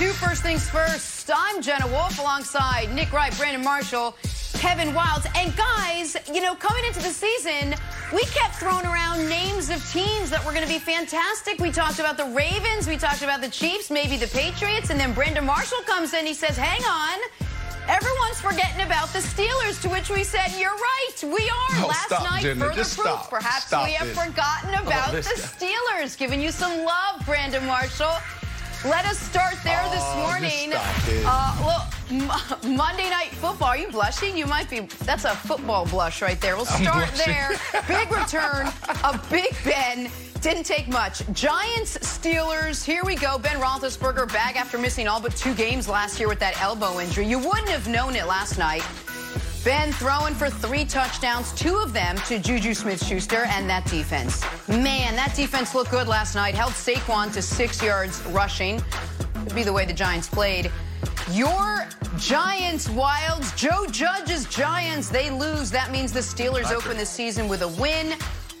two first things first. I'm Jenna Wolf alongside Nick Wright, Brandon Marshall, Kevin Wildes. And guys, you know, coming into the season, we kept throwing around names of teams that were going to be fantastic. We talked about the Ravens, we talked about the Chiefs, maybe the Patriots, and then Brandon Marshall comes in. He says, hang on. Everyone's forgetting about the Steelers, to which we said, you're right, we are. No, Last stop, night, Jenna. further proof. stop. Perhaps Stop we have it. forgotten about this the guy. Steelers. Giving you some love, Brandon Marshall. Let us start there this Oh, just morning. Uh, well, M- Monday Night Football. Are you blushing? You might be. That's a football blush right there. We'll start there. Big return of Big Ben. Didn't take much. Giants, Steelers. Here we go. Ben Roethlisberger back after missing all but two games last year with that elbow injury. You wouldn't have known it last night. Ben throwing for three touchdowns, two of them to Juju Smith-Schuster and that defense. Man, that defense looked good last night. Held Saquon to six yards rushing. Could be the way the Giants played. Your Giants, Wildes, Joe Judge's Giants, they lose. That means the Steelers open the season with a win.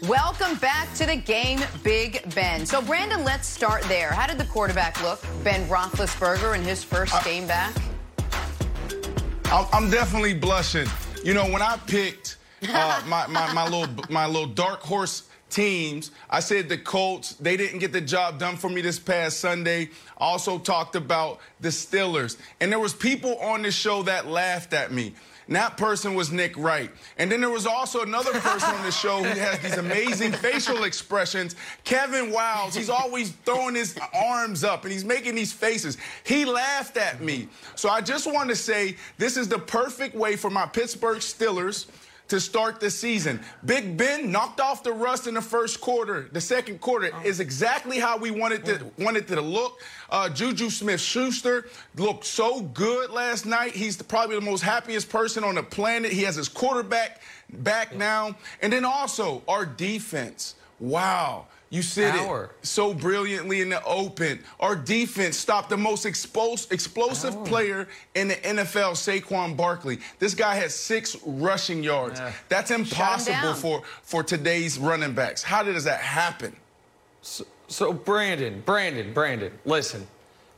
Welcome back to the game, Big Ben. So, Brandon, let's start there. How did the quarterback look, Ben Roethlisberger, in his first game back? I'm, I'm definitely blushing. You know, when I picked uh, my, my, my little my little dark horse teams, I said the Colts. They didn't get the job done for me this past Sunday. I also talked about the Steelers, and there was people on the show that laughed at me. And that person was Nick Wright. And then there was also another person on the show who has these amazing facial expressions. Kevin Wildes, he's always throwing his arms up and he's making these faces. He laughed at me. So I just want to say this is the perfect way for my Pittsburgh Steelers to start the season. Big Ben knocked off the rust in the first quarter. The second quarter is exactly how we wanted to wanted it to look. Uh, Juju Smith-Schuster looked so good last night. He's the, probably the most happiest person on the planet. He has his quarterback back now, and then also our defense. Wow. You said Power. it so brilliantly in the open. Our defense stopped the most expos- explosive player in the NFL, Saquon Barkley. This guy has six rushing yards. Yeah. That's impossible for, for today's running backs. How does that happen? So, Brandon, Brandon, Brandon, listen.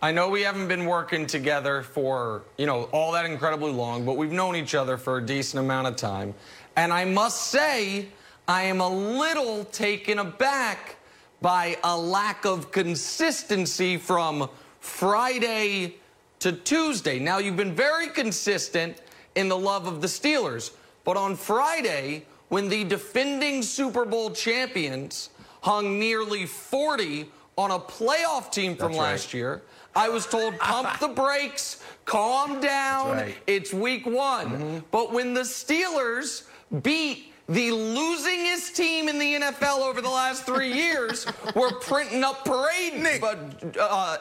I know we haven't been working together for, you know, all that incredibly long, but we've known each other for a decent amount of time. And I must say, I am a little taken aback by a lack of consistency from Friday to Tuesday. Now, you've been very consistent in the love of the Steelers, but on Friday, when the defending Super Bowl champions hung nearly 40 on a playoff team from That's right. last year, I was told pump the brakes, calm down, right. it's week one. Mm-hmm. But when the Steelers beat the losingest team in the NFL over the last three years, we're printing up parade but, uh,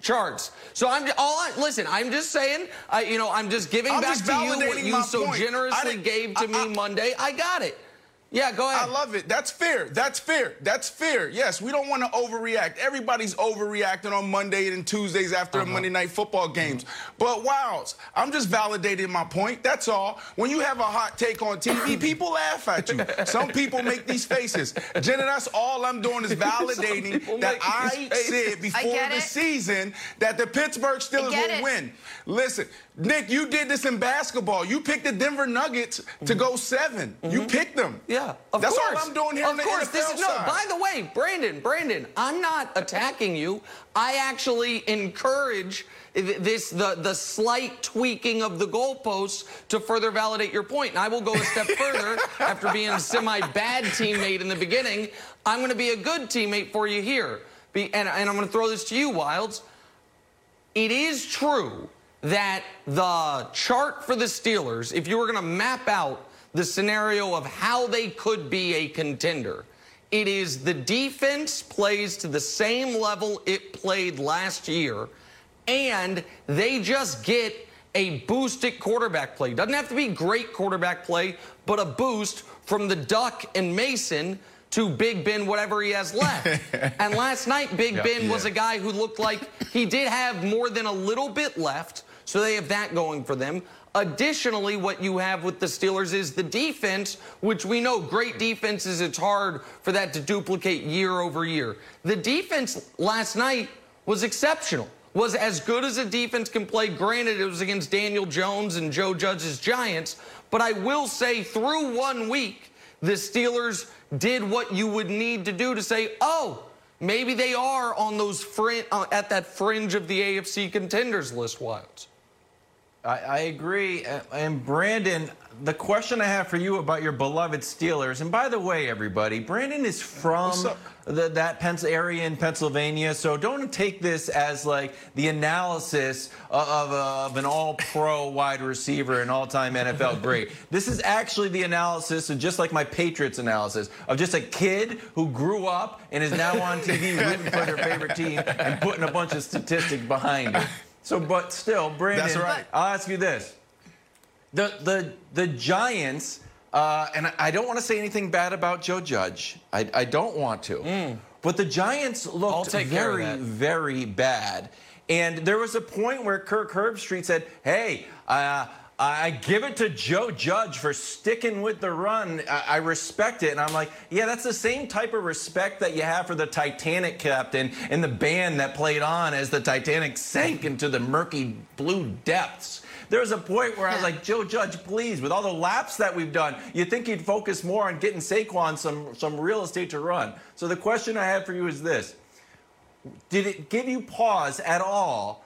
charts. So I'm all. I, listen, I'm just saying. I, you know, I'm just giving I'm back just to you what you so point. Generously gave to I- me Monday. I got it. Yeah, go ahead. I love it. That's fair. That's fair. That's fair. Yes, we don't want to overreact. Everybody's overreacting on Monday and Tuesdays after Uh-huh. a Monday night football games. But wows, I'm just validating my point. That's all. When you have a hot take on TV, people laugh at you. Some people make these faces. Jenna, that's all I'm doing is validating that I said before get the it. season that the Pittsburgh Steelers will it. win. Listen, Nick, you did this in basketball. You picked the Denver Nuggets to go 7 You picked them. Mm-hmm. Yeah, of That's course. all I'm doing here Of on the course, this is no. side. By the way, Brandon, Brandon, I'm not attacking you. I actually encourage this the the slight tweaking of the goalposts to further validate your point. And I will go a step further. After being a semi bad teammate in the beginning, I'm going to be a good teammate for you here. Be, and, and I'm going to throw this to you, Wildes. It is true that the chart for the Steelers, if you were going to map out the scenario of how they could be a contender, it is the defense plays to the same level it played last year, and they just get a boost at quarterback play. Doesn't have to be great quarterback play, but a boost from the Duck and Mason to Big Ben, whatever he has left. and last night, Big Yeah, Ben was yeah. a guy who looked like he did have more than a little bit left, so they have that going for them. Additionally, what you have with the Steelers is the defense, which we know great defenses, it's hard for that to duplicate year over year. The defense last night was exceptional. was as good as a defense can play. Granted, it was against Daniel Jones and Joe Judge's Giants, but I will say through one week, the Steelers did what you would need to do to say, oh, maybe they are on those frin- uh, at that fringe of the AFC contenders list, Wildes. I, I agree. And Brandon, the question I have for you about your beloved Steelers, and by the way, everybody, Brandon is from the, that Pens area in Pennsylvania, so don't take this as like the analysis of, of, of an all-pro wide receiver, an all-time NFL great. This is actually the analysis, of just like my Patriots analysis, of just a kid who grew up and is now on TV rooting for their favorite team and putting a bunch of statistics behind it. So, but still, Brandon, That's right. I'll ask you this: the the the Giants, uh, and I don't want to say anything bad about Joe Judge. I, I don't want to, Mm. but the Giants looked very very bad. And there was a point where Kirk Herbstreit said, "Hey." Uh, I give it to Joe Judge for sticking with the run. I, I respect it. And I'm like, yeah, that's the same type of respect that you have for the Titanic captain and the band that played on as the Titanic sank into the murky blue depths. There was a point where I was like, Joe Judge, please, with all the laps that we've done, you think he'd focus more on getting Saquon some, some real estate to run. So the question I have for you is this Did it give you pause at all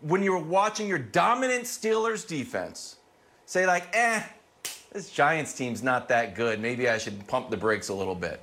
when you were watching your dominant Steelers defense say, like, eh, this Giants team's not that good. Maybe I should pump the brakes a little bit?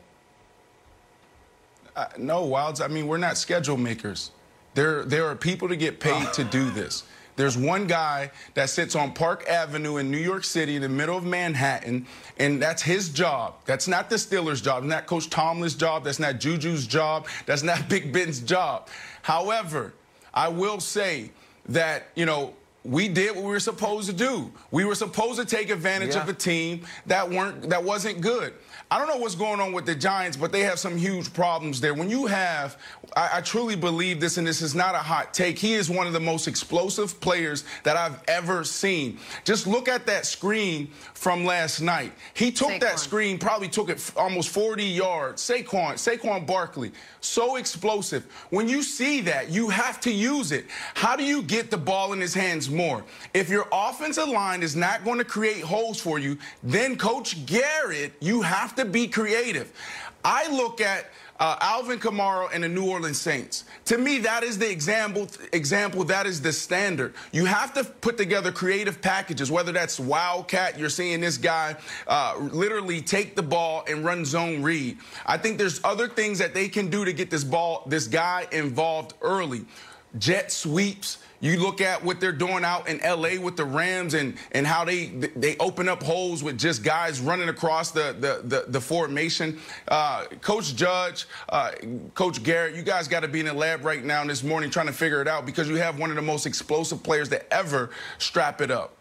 Uh, no, Wildes. I mean, we're not schedule makers. There, there are people to get paid to do this. There's one guy that sits on Park Avenue in New York City in the middle of Manhattan, and that's his job. That's not the Steelers' job. That's not Coach Tomlin's job. That's not Juju's job. That's not Big Ben's job. However, I will say that, you know, we did what we were supposed to do. We were supposed to take advantage Yeah. of a team that weren't that wasn't good. I don't know what's going on with the Giants, but they have some huge problems there. When you have, I, I truly believe this, and this is not a hot take. He is one of the most explosive players that I've ever seen. Just look at that screen from last night. He took that screen, probably took it f- almost 40 yards. Saquon, Saquon Barkley, so explosive. When you see that, you have to use it. How do you get the ball in his hands more? If your offensive line is not going to create holes for you, then Coach Garrett, you have to be creative. I look at uh, Alvin Kamara and the New Orleans Saints. To me, that is the example. Example that is the standard. You have to put together creative packages. Whether that's Wildcat, you're seeing this guy uh, literally take the ball and run zone read. I think there's other things that they can do to get this ball, this guy involved early. Jet sweeps. You look at what they're doing out in LA with the Rams and and how they they open up holes with just guys running across the the the, the formation. Uh, Coach Judge, uh, Coach Garrett, you guys got to be in the lab right now this morning trying to figure it out because you have one of the most explosive players to ever strap it up.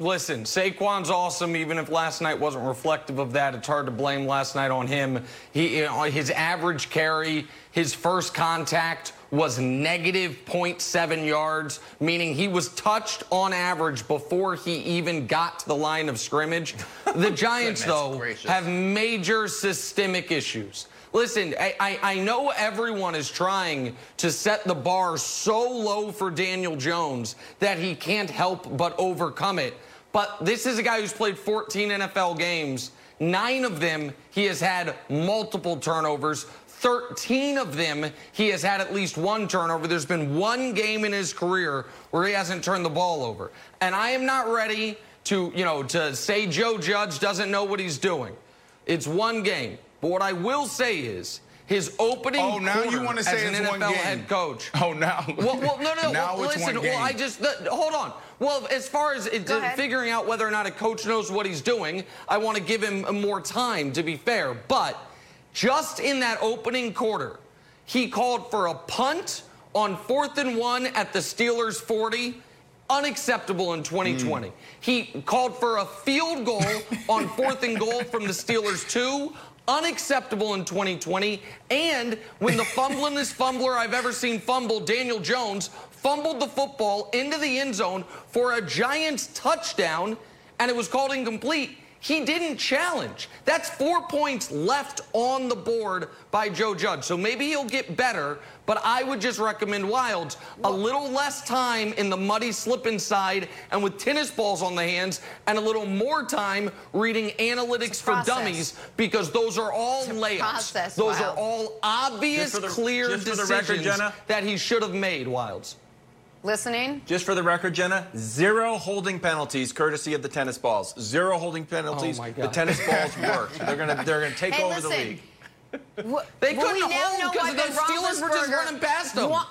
Listen, Saquon's awesome. Even if last night wasn't reflective of that, it's hard to blame last night on him. He, you know, his average carry, his first contact was negative 0.7 yards, meaning he was touched on average before he even got to the line of scrimmage. The Giants, though, gracious. have major systemic issues. Listen, I, I, I know everyone is trying to set the bar so low for Daniel Jones that he can't help but overcome it. But this is a guy who's played 14 NFL games. Nine of them, he has had multiple turnovers. 13 of them, he has had at least one turnover. There's been one game in his career where he hasn't turned the ball over. And I am not ready to, you know, to say Joe Judge doesn't know what he's doing. It's one game. But what I will say is his opening Oh, now you wanna say as an it's NFL one game. head coach. Oh, now. Well, well, no, no. now well, it's listen, one game. well, I just the, hold on. Well, as far as it, Go figuring out whether or not a coach knows what he's doing, I want to give him more time. To be fair, but just in that opening quarter, he called for a punt on fourth and one at the Steelers' 40. Unacceptable in 2020. Hmm. He called for a field goal on fourth and goal from the Steelers' two. Unacceptable in 2020. And when the fumblingest fumbler I've ever seen fumble, Daniel Jones, fumbled the football into the end zone for a Giants touchdown, and it was called incomplete. He didn't challenge. That's four points left on the board by Joe Judge. So maybe he'll get better, but I would just recommend Wildes a little less time in the muddy slip inside and with tennis balls on the hands and a little more time reading analytics for dummies because those are all layups. process, those wow. are all obvious, the- clear just for the decisions record, that he should have made, Wildes. Listening? Just for the record, Jenna, zero holding penalties, courtesy of the tennis balls. Zero holding penalties. Oh, my The tennis balls worked. They're gonna they're gonna take Hey, over the league. Wh- They well, couldn't we now hold know 'cause why the Ben Steelers were just Roethlisberger running past them. wa-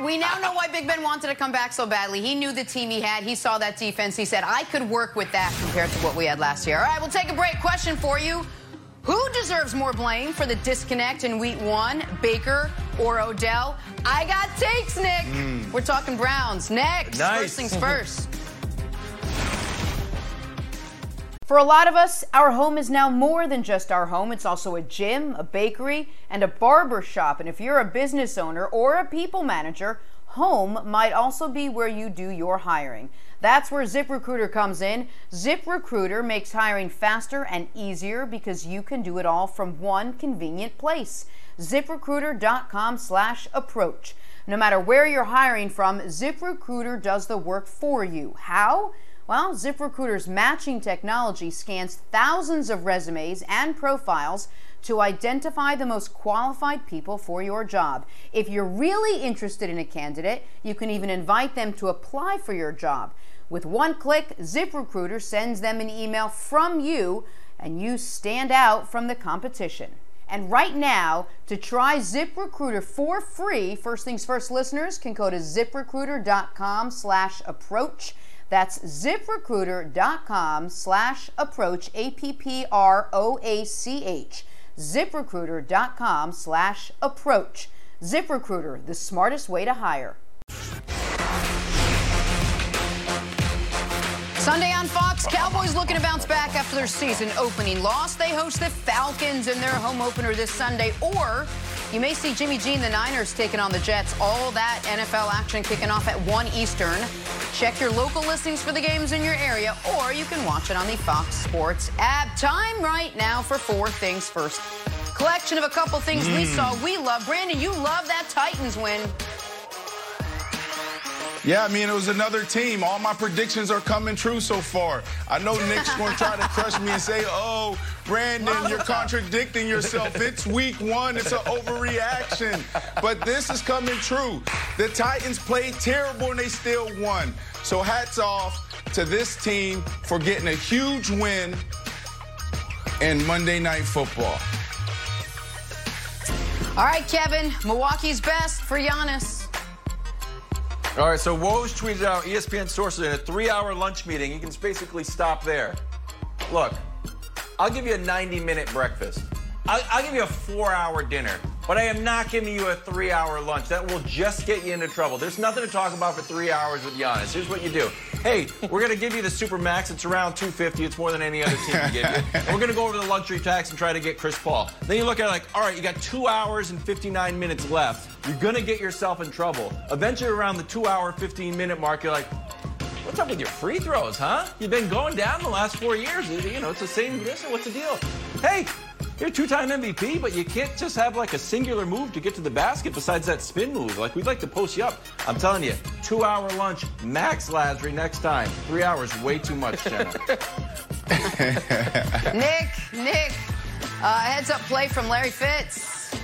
We now know why Big Ben wanted to come back so badly. He knew the team he had. He saw that defense. He said, I could work with that compared to what we had last year. All right, we'll take a break. Question for you. Who deserves more blame for the disconnect in week one, Baker or Odell? I got takes, Nick. Hmm. We're talking Browns. Next. Nice. First things first. For a lot of us, our home is now more than just our home. It's also a gym, a bakery, and a barber shop. And if you're a business owner or a people manager, home might also be where you do your hiring. That's where ZipRecruiter comes in. ZipRecruiter makes hiring faster and easier because you can do it all from one convenient place. ZipRecruiter.com slash approach. No matter where you're hiring from, ZipRecruiter does the work for you. How? Well, ZipRecruiter's matching technology scans thousands of resumes and profiles to identify the most qualified people for your job. If you're really interested in a candidate, you can even invite them to apply for your job. With one click, ZipRecruiter sends them an email from you, and you stand out from the competition. And right now, to try ZipRecruiter for free, first things first listeners can go to ziprecruiter.com slash approach. That's ziprecruiter.com slash approach, A P P R O A C H. ZipRecruiter.com slash approach. ZipRecruiter, the smartest way to hire. Sunday on Fox, Cowboys looking to bounce back after their season opening loss. They host the Falcons in their home opener this Sunday. Or you may see Jimmy G and the Niners taking on the Jets. All that NFL action kicking off at 1 Eastern. Check your local listings for the games in your area, or you can watch it on the Fox Sports app. Time right now for four things first. Collection of a couple things we hmm. saw we love. Brandon, you love that Titans win. Yeah, I mean, it was another team. All my predictions are coming true so far. I know Nick's going to try to crush me and say, oh, Brandon, you're contradicting yourself. It's week one. It's an overreaction. But this is coming true. The Titans played terrible and they still won. So hats off to this team for getting a huge win in Monday Night Football. All right, Kevin, Milwaukee's best for Giannis. All right, so Woj tweeted out ESPN sources in a three-hour lunch meeting. You can basically stop there. Look, I'll give you a 90-minute breakfast. I'll, I'll give you a four-hour dinner, but I am not giving you a three-hour lunch. That will just get you into trouble. There's nothing to talk about for three hours with Giannis. Here's what you do. Hey, we're gonna give you the super max. It's around 250. It's more than any other team can give you. We're gonna go over the luxury tax and try to get Chris Paul. Then you look at it like, all right, you got two hours and 59 minutes left. You're gonna get yourself in trouble. Eventually, around the two-hour, 15-minute mark, you're like, What's up with your free throws, huh? You've been going down the last four years. You know, it's the same. What's the deal? Hey, you're a two-time MVP, but you can't just have like a singular move to get to the basket besides that spin move. Like we'd like to post you up. I'm telling you, two-hour lunch, max Lasry next time. Three hours, way too much, Jenna. Nick, Nick, uh, heads up play from Larry Fitz.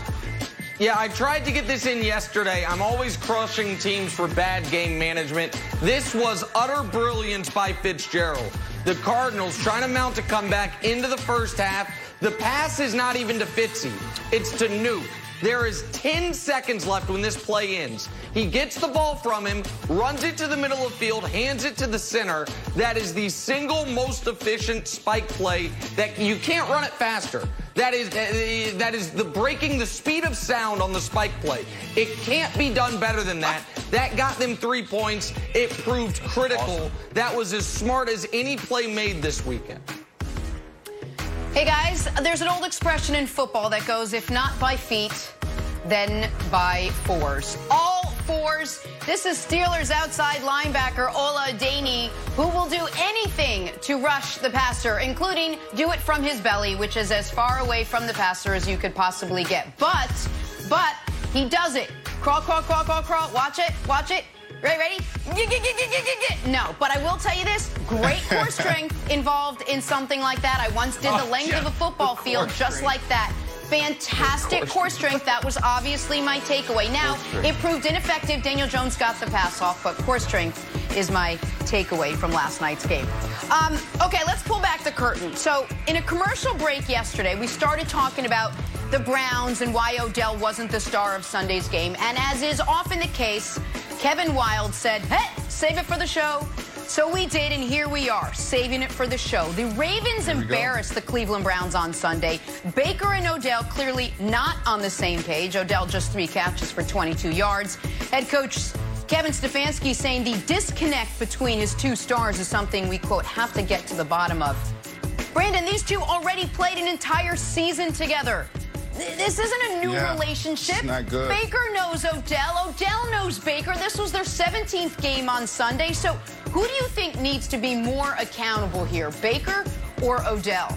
Yeah, I tried to get this in yesterday. I'm always crushing teams for bad game management. This was utter brilliance by Fitzgerald. The Cardinals trying to mount a comeback into the first half. The pass is not even to Fitzy. It's to Nuke. There is 10 seconds left when this play ends. He gets the ball from him, runs it to the middle of the field, hands it to the center. That is the single most efficient spike play that you can't run it faster. That is uh, that is the breaking the speed of sound on the spike play. It can't be done better than that. That got them 3 points. It proved critical. That was as smart as any play made this weekend. Hey guys, there's an old expression in football that goes, if not by feet, then by fours. All fours. This is Steelers outside linebacker Ola Adeniyi, who will do anything to rush the passer, including do it from his belly, which is as far away from the passer as you could possibly get. But, but he does it. Crawl, crawl, crawl, crawl, crawl. Watch it, watch it. Ready, ready? No, but I will tell you this great core strength involved in something like that. I once did the Oh, length yeah. of a football field core just like that. Fantastic core strength. That was obviously my takeaway. Now, it proved ineffective. Daniel Jones got the pass off, but core strength is my takeaway from last night's game. Um, okay, let's pull back the curtain. So, in a commercial break yesterday, we started talking about the Browns and why Odell wasn't the star of Sunday's game. And as is often the case, Kevin Wild said, hey, save it for the show. So we did, and here we are, saving it for the show. The Ravens we go. embarrassed the Cleveland Browns on Sunday. Baker and Odell clearly not on the same page. Odell just three catches for 22 yards. Head coach Kevin Stefanski saying the disconnect between his two stars is something we, quote, have to get to the bottom of. Brandon, these two already played an entire season together. Th- This isn't a new Yeah, relationship. it's not good. Baker knows Odell. Odell knows Baker. This was their 17th game on Sunday. So who do you think needs to be more accountable here, Baker or Odell?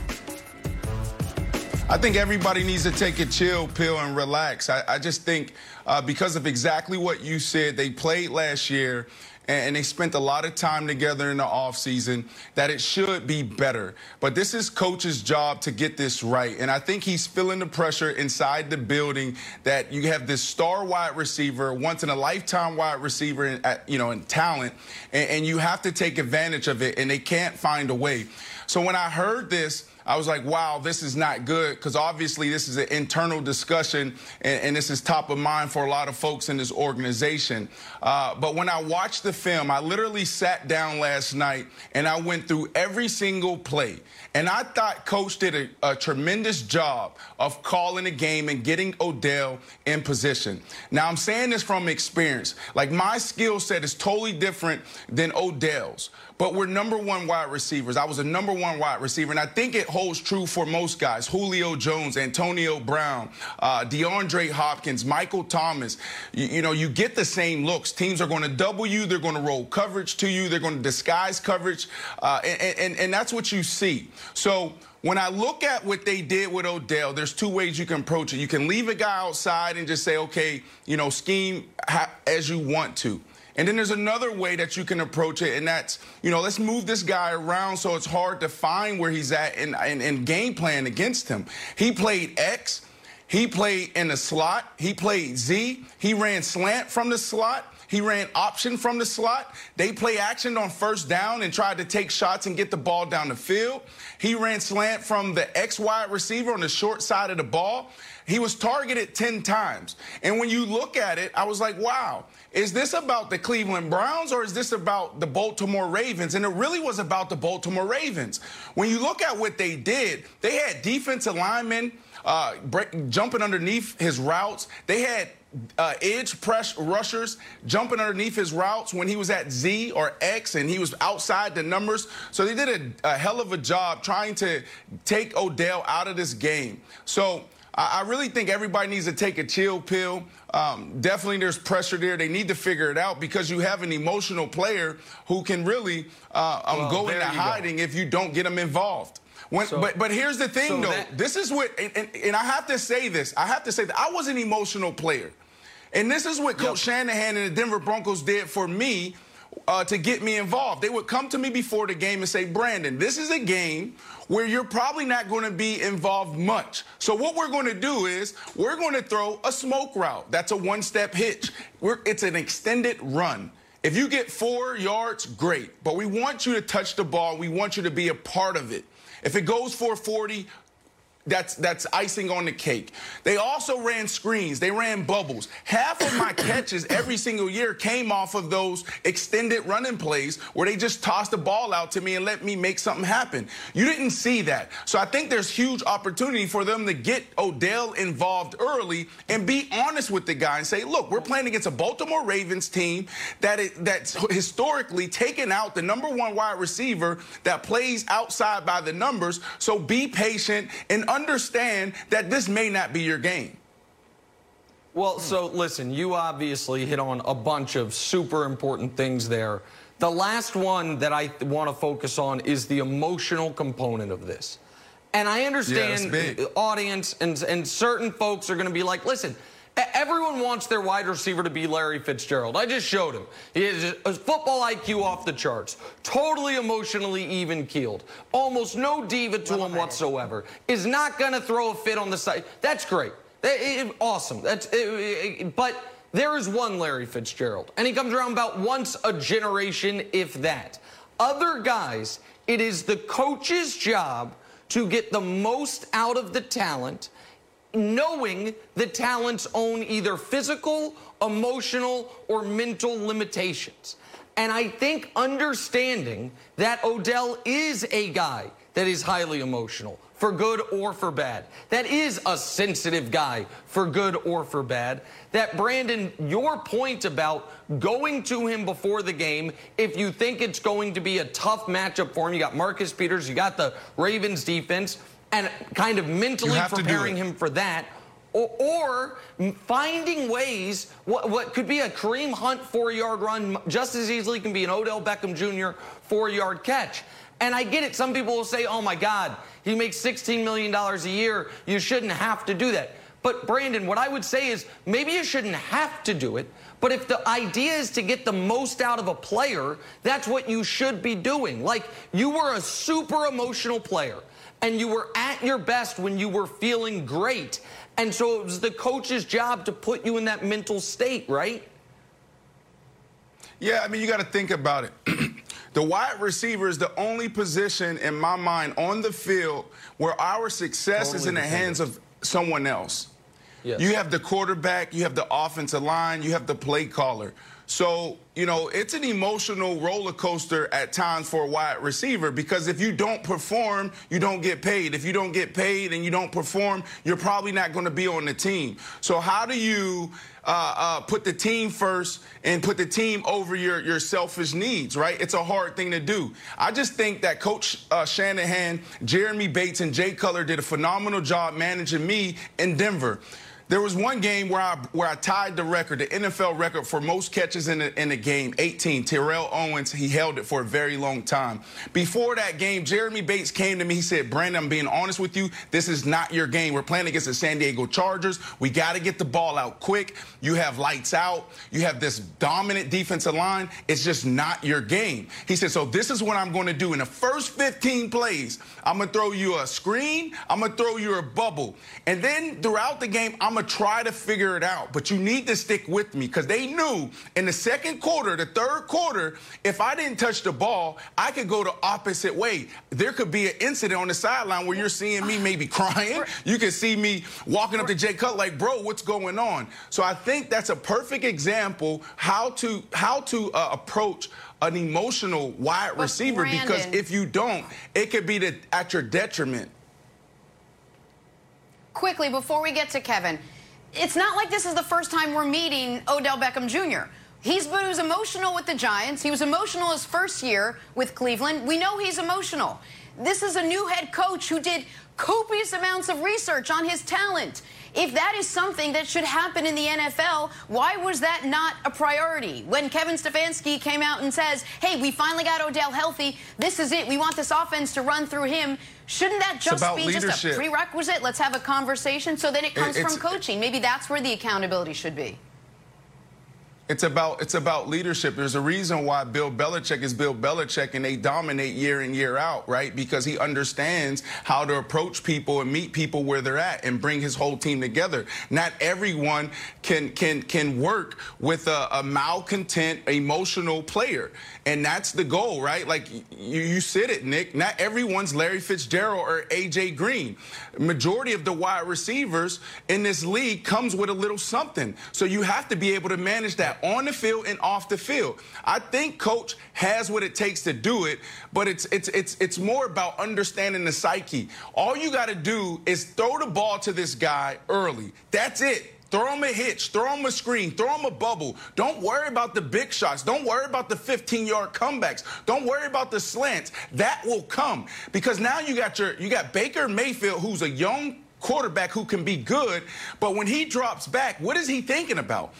I think everybody needs to take a chill pill and relax. I, I just think uh, because of exactly what you said, they played last year and, they spent a lot of time together in the offseason, that it should be better. But this is coach's job to get this right. And I think he's feeling the pressure inside the building that you have this star wide receiver, once in a lifetime wide receiver, in, you know, in talent, and, and you have to take advantage of it, and they can't find a way. So when I heard this, I was like, wow, this is not good because obviously this is an internal discussion and, and this is top of mind for a lot of folks in this organization. Uh, but when I watched the film, I literally sat down last night and I went through every single play. And I thought Coach did a, a tremendous job of calling the game and getting Odell in position. Now, I'm saying this from experience. Like, my skill set is totally different than Odell's but we're number one wide receivers. I was a number one wide receiver, and I think it holds true for most guys. Julio Jones, Antonio Brown, uh, DeAndre Hopkins, Michael Thomas. You, you know, you get the same looks. Teams are going to double you. They're going to roll coverage to you. They're going to disguise coverage, uh, and, and, and that's what you see. So when I look at what they did with Odell, there's two ways you can approach it. You can leave a guy outside and just say, okay, you know, scheme as you want to. And then there's another way that you can approach it, and that's, you know, let's move this guy around so it's hard to find where he's at and, and, and game plan against him. He played X, he played in the slot, he played Z, he ran slant from the slot. He ran option from the slot. They play action on first down and tried to take shots and get the ball down the field. He ran slant from the X wide receiver on the short side of the ball. He was targeted 10 times. And when you look at it, I was like, wow, is this about the Cleveland Browns or is this about the Baltimore Ravens? And it really was about the Baltimore Ravens. When you look at what they did, they had defensive linemen uh, break, jumping underneath his routes. They had uh, edge press rushers jumping underneath his routes when he was at Z or X and he was outside the numbers. So they did a, a hell of a job trying to take Odell out of this game. So I, I really think everybody needs to take a chill pill. Um, definitely, there's pressure there. They need to figure it out because you have an emotional player who can really uh, um, Well, go into you go. hiding if you don't get them involved. When, So- but but here's the thing so though. that- this is what and, and, and I have to say this. I have to say that I was an emotional player, and this is what Coach Shanahan and the Denver Broncos did for me uh, to get me involved. They would come to me before the game and say, Brandon, this is a game where you're probably not going to be involved much. So what we're going to do is we're going to throw a smoke route. That's a one-step hitch. We're, it's an extended run. If you get four yards, great. But we want you to touch the ball. We want you to be a part of it. If it goes for 40, that's that's icing on the cake. They also ran screens. They ran bubbles. Half of my catches every single year came off of those extended running plays where they just tossed the ball out to me and let me make something happen. You didn't see that. So I think there's huge opportunity for them to get Odell involved early and be honest with the guy and say, look, we're playing against a Baltimore Ravens team that is, that's historically taken out the number one wide receiver that plays outside by the numbers. So be patient and understand that this may not be your game. Well, so listen, you obviously hit on a bunch of super important things there. The last one that I want to focus on is the emotional component of this. And I understand Yeah, audience and, and certain folks are going to be like, listen, Everyone wants their wide receiver to be Larry Fitzgerald. I just showed him. He has a football IQ off the charts. Totally emotionally even keeled. Almost no diva to him whatsoever. Is not going to throw a fit on the side. That's great. It, it, awesome. That's it, but there is one Larry Fitzgerald, and he comes around about once a generation, if that. Other guys, it is the coach's job to get the most out of the talent knowing the talent's own either physical, emotional, or mental limitations. And I think understanding that Odell is a guy that is highly emotional, for good or for bad, that is a sensitive guy, for good or for bad, that Brandon, your point about going to him before the game, if you think it's going to be a tough matchup for him, you got Marcus Peters, you got the Ravens defense and kind of mentally preparing him for that. Or, or, finding ways, what, what, could be a Kareem Hunt four yard run just as easily can be an Odell Beckham Jr. four yard catch. And I get it. Some people will say, oh my God, he makes $16 million a year. You shouldn't have to do that. But Brandon, what I would say is maybe you shouldn't have to do it. But if the idea is to get the most out of a player, that's what you should be doing. Like you were a super emotional player and you were at your best when you were feeling great. And so it was the coach's job to put you in that mental state, right? Yeah, I mean, you got to think about it. the wide receiver is the only position in my mind on the field where our success totally is in the hands of someone else. Yes. You have the quarterback, you have the offensive line, you have the play caller. So, you know, it's an emotional roller coaster at times for a wide receiver because if you don't perform, you don't get paid. If you don't get paid and you don't perform, you're probably not going to be on the team. So, how do you uh, uh, put the team first and put the team over your, your selfish needs, right? It's a hard thing to do. I just think that Coach uh, Shanahan, Jeremy Bates, and Jay Cutler did a phenomenal job managing me in Denver. There was one game where I where I tied the record, the NFL record for most catches in the, in game, 18. Terrell Owens, he held it for a very long time. Before that game, Jeremy Bates came to me. He said, Brandon, I'm being honest with you. This is not your game. We're playing against the San Diego Chargers. We got to get the ball out quick. You have lights out. You have this dominant defensive line. It's just not your game. He said, so this is what I'm going to do. In the first 15 plays, I'm going to throw you a screen. I'm going to throw you a bubble. And then throughout the game, I'm going to try to figure it out, but you need to stick with me because they knew in the second quarter, the third quarter, if I didn't touch the ball, I could go the opposite way. There could be an incident on the sideline where you're seeing me maybe crying. You can see me walking up to Jay Cut like, bro, what's going on? So I think that's a perfect example how to how to uh, approach an emotional wide receiver because if you don't, it could be the, at your detriment. Quickly, before we get to Kevin, it's not like this is the first time we're meeting Odell Beckham Jr. He's he was emotional with the Giants. He was emotional his first year with Cleveland. We know he's emotional. This is a new head coach who did copious amounts of research on his talent. If that is something that should happen in the NFL, why was that not a priority? When Kevin Stefanski came out and says, hey, we finally got Odell healthy, this is it, we want this offense to run through him, shouldn't that just be leadership. just a prerequisite? Let's have a conversation so then it comes from coaching. Maybe that's where the accountability should be. It's about it's about leadership. There's a reason why Bill Belichick is Bill Belichick and they dominate year in year out, right? Because he understands how to approach people and meet people where they're at and bring his whole team together. Not everyone can can can work with a, a malcontent, emotional player, and that's the goal, right? Like you, you said it, Nick. Not everyone's Larry Fitzgerald or AJ Green. Majority of the wide receivers in this league comes with a little something, so you have to be able to manage that on the field and off the field. I think coach has what it takes to do it, but it's it's it's it's more about understanding the psyche. All you got to do is throw the ball to this guy early. That's it. Throw him a hitch, throw him a screen, throw him a bubble. Don't worry about the big shots. Don't worry about the 15 yard comebacks. Don't worry about the slants. That will come because now you got your you got Baker Mayfield, who's a young quarterback who can be good. But when he drops back, what is he thinking about?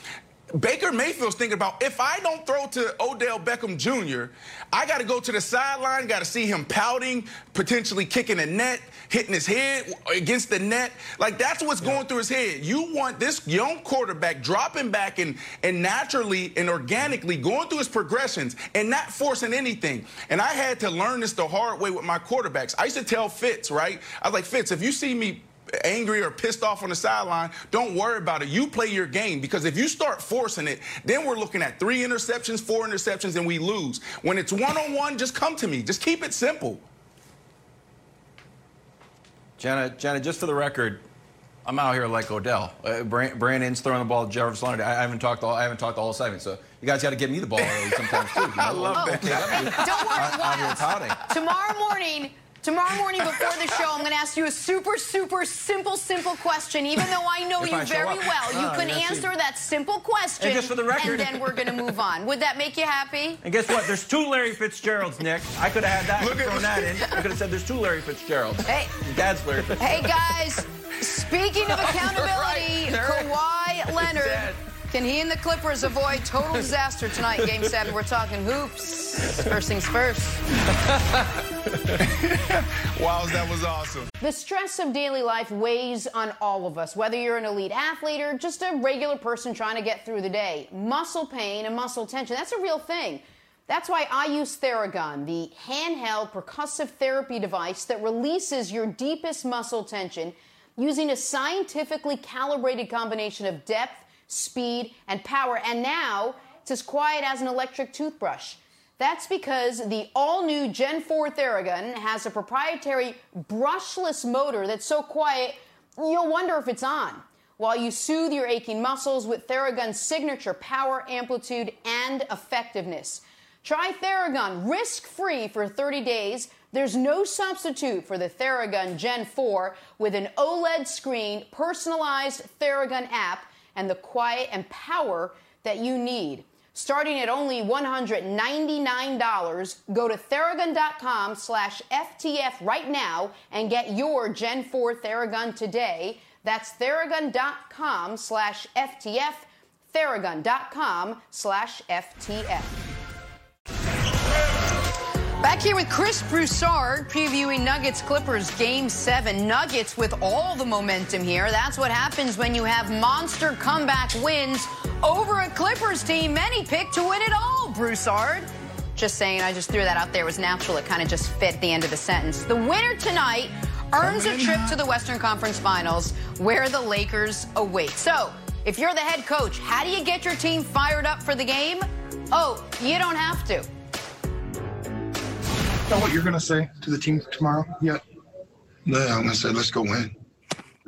Baker Mayfield's thinking about if I don't throw to Odell Beckham Jr., I got to go to the sideline, got to see him pouting, potentially kicking a net, hitting his head against the net. Like that's what's yeah. going through his head. You want this young quarterback dropping back and and naturally and organically going through his progressions and not forcing anything. And I had to learn this the hard way with my quarterbacks. I used to tell Fitz, right? I was like, Fitz, if you see me angry or pissed off on the sideline, don't worry about it. You play your game because if you start forcing it, then we're looking at three interceptions, four interceptions, and we lose. When it's one on one, just come to me. Just keep it simple. Jenna, Jenna, just for the record, I'm out here like Odell. Uh, Brandon's throwing the ball to Jefferson Leonard. I haven't talked to all I haven't talked the whole segment, so you guys got to give me the ball sometimes too. You know? I love that. Okay, don't worry. Tomorrow morning. Tomorrow morning before the show, I'm going to ask you a super, super simple, simple question. Even though I know if you I very well, you oh, can answer that simple question. And just for the record. And then we're going to move on. Would that make you happy? And guess what? There's two Larry Fitzgeralds, Nick. I could have had that. Look thrown that in. I could have said there's two Larry Fitzgeralds. Hey. Dad's Larry Fitzgerald. Hey, guys. Speaking of accountability, right. Kawhi Leonard. Can he and the Clippers avoid total disaster tonight, Game 7? We're talking hoops. First things first. wow, that was awesome. The stress of daily life weighs on all of us, whether you're an elite athlete or just a regular person trying to get through the day. Muscle pain and muscle tension, that's a real thing. That's why I use Theragun, the handheld percussive therapy device that releases your deepest muscle tension using a scientifically calibrated combination of depth speed, and power. And now it's as quiet as an electric toothbrush. That's because the all new Gen 4 Theragun has a proprietary brushless motor that's so quiet you'll wonder if it's on. While you soothe your aching muscles with Theragun's signature power, amplitude, and effectiveness. Try Theragun risk free for 30 days. There's no substitute for the Theragun Gen 4 with an OLED screen, personalized Theragun app, and the quiet and power that you need. Starting at only $199, go to theragun.com slash FTF right now and get your Gen 4 Theragun today. That's theragun.com slash FTF, theragun.com slash FTF. Back here with Chris Broussard previewing Nuggets Clippers Game 7. Nuggets with all the momentum here. That's what happens when you have monster comeback wins over a Clippers team many picked to win it all, Broussard. Just saying, I just threw that out there. It was natural. It kind of just fit the end of the sentence. The winner tonight earns a trip to the Western Conference Finals where the Lakers await. So, if you're the head coach, how do you get your team fired up for the game? Oh, you don't have to know what you're going to say to the team tomorrow yet? No, I'm going to say let's go win.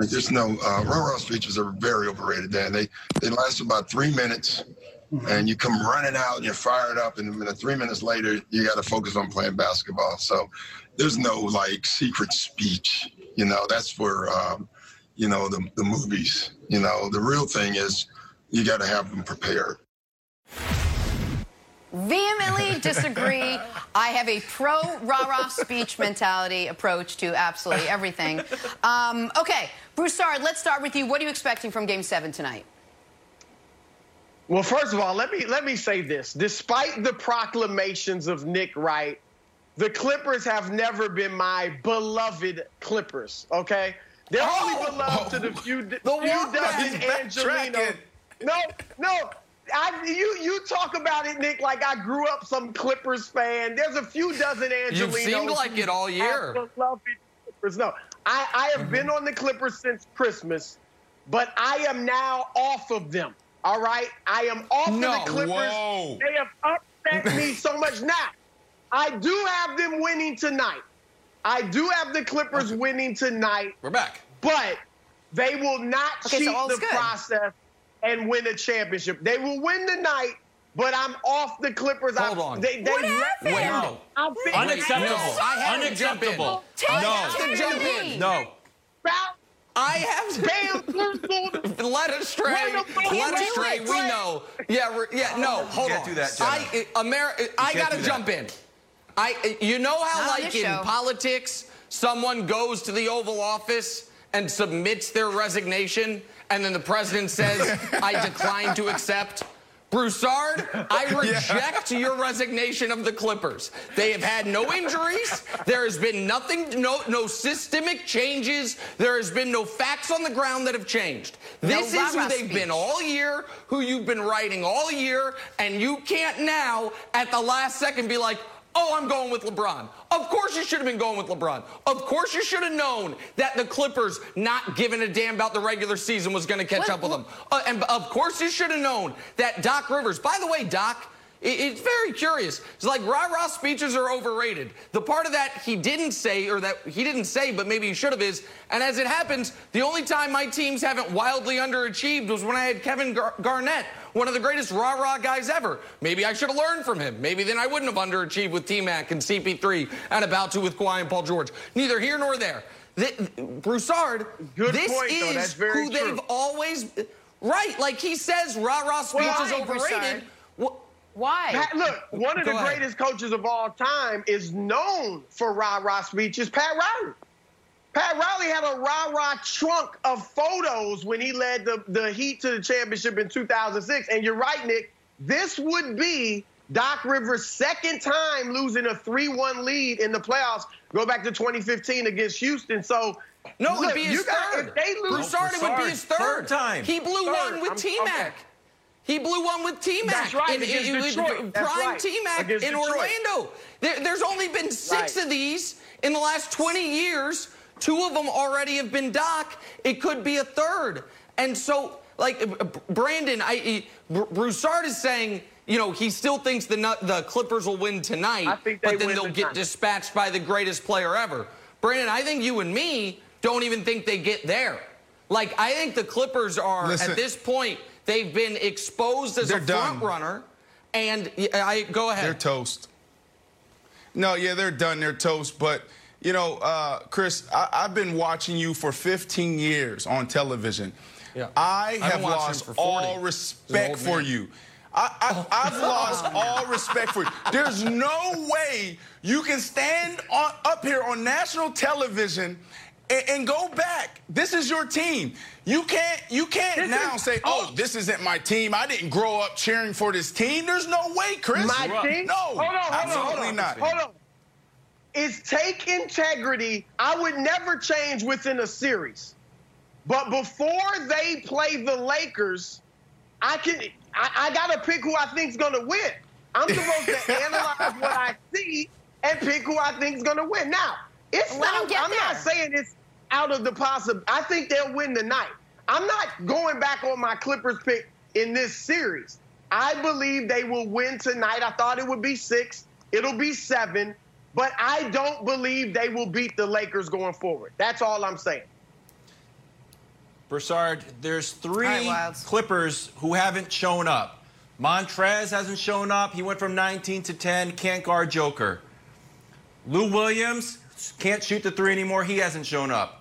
I just know uh, Raw speeches are very overrated. Man, they they last about three minutes, mm-hmm. and you come running out and you're fired up, and then three minutes later you got to focus on playing basketball. So there's no like secret speech. You know, that's for um, you know the the movies. You know, the real thing is you got to have them prepared vehemently disagree. I have a pro rah rah speech mentality approach to absolutely everything. Um, okay, Broussard, let's start with you. What are you expecting from Game Seven tonight? Well, first of all, let me let me say this. Despite the proclamations of Nick Wright, the Clippers have never been my beloved Clippers. Okay, they're oh, only beloved oh, to the few, the few dozen Angelino. No, no, I, you you talk about it, Nick, like I grew up some Clippers fan. There's a few dozen Angelinos. You've seemed like it all year. Clippers. No, I, I have mm-hmm. been on the Clippers since Christmas, but I am now off of them. All right, I am off no. of the Clippers. Whoa. They have upset me so much. Now, I do have them winning tonight. I do have the Clippers okay. winning tonight. We're back, but they will not okay, cheat so the good. process and win a championship. They will win tonight, but I'm off the Clippers. Hold I, on. They, they what happened? Wait, no. Unacceptable. I Unacceptable. No. To jump in. No. I have Bam, led astray. Led astray. We know. Yeah, yeah. Oh, no, hold Can't on. do that, I, America, I gotta jump in. I, you know how, Not like in show. politics, someone goes to the Oval Office and submits their resignation, and then the president says, I decline to accept. Broussard, I reject your resignation of the Clippers. They have had no injuries. There has been nothing, no, no systemic changes. There has been no facts on the ground that have changed. This No is who they've been all year, who you've been writing all year, and you can't now at the last second be like, Oh, I'm going with LeBron. Of course you should have been going with LeBron. Of course you should have known that the Clippers not giving a damn about the regular season was going to catch What- up with them. Uh, and of course you should have known that Doc Rivers. By the way, Doc. It's very curious. It's like rah-rah speeches are overrated. The part of that he didn't say, or that he didn't say, but maybe he should have, is. And as it happens, the only time my teams haven't wildly underachieved was when I had Kevin Gar- Garnett, one of the greatest rah-rah guys ever. Maybe I should have learned from him. Maybe then I wouldn't have underachieved with T-Mac and CP3 and about to with Kawhi and Paul George. Neither here nor there. Th- Broussard, Good this point, is who true. they've always right. Like he says, rah-rah speeches is overrated. Broussard? Wha- Why? Pat, look, one of Go the ahead. greatest coaches of all time is known for rah-rah speeches, Pat Riley. Pat Riley had a rah-rah trunk of photos when he led the, the Heat to the championship in 2006. And you're right, Nick. This would be Doc Rivers' second time losing a 3-1 lead in the playoffs. Go back to 2015 against Houston. So No, it would be his you got. If they lose, Broussard, it would be his third. Third time. He blew Third. one with I'm- T-Mac. okay. He blew one with T-Mac. That's right, in, against in- in- Detroit. That's prime right. T-Mac in Detroit. Orlando. There, there's only been six Right. of these in the last 20 years. Two of them already have been Doc. It could be a third. And so, like, uh, Brandon, I, he- Broussard is saying, you know, he still thinks the the Clippers will win tonight, I think they but then win they'll get tonight. dispatched by the greatest player ever. Brandon, I think you and me don't even think they get there. Like, I think the Clippers are, Listen. at this point, they've been exposed as They're a done. front runner. And I go ahead. They're toast. No, yeah, they're done. They're toast. But you know, uh, Chris, I, I've been watching you for 15 years on television. Yeah. I have lost all respect for you. I, I, I've lost all respect for you. There's no way you can stand on, up here on national television and, and go back. This is your team. You can't you can't This now is- say, oh, "Oh, this isn't my team. I didn't grow up cheering for this team." There's no way, Chris. My team? No, hold on, hold on, absolutely on. not. Hold on. Is take integrity. I would never change within a series, but before they play the Lakers, I can. I, I gotta pick who I think's gonna win. I'm supposed to analyze what I see and pick who I think's gonna win. Now, it's Let not. him I'm not saying it's out of the possible. I think they'll win tonight. I'm not going back on my Clippers pick in this series. I believe they will win tonight. I thought it would be six. It'll be seven. But I don't believe they will beat the Lakers going forward. That's all I'm saying. Broussard, there's three All right, Wildes. Clippers who haven't shown up. Montrez hasn't shown up. He went from 19 to 10. Can't guard Joker. Lou Williams can't shoot the three anymore. He hasn't shown up.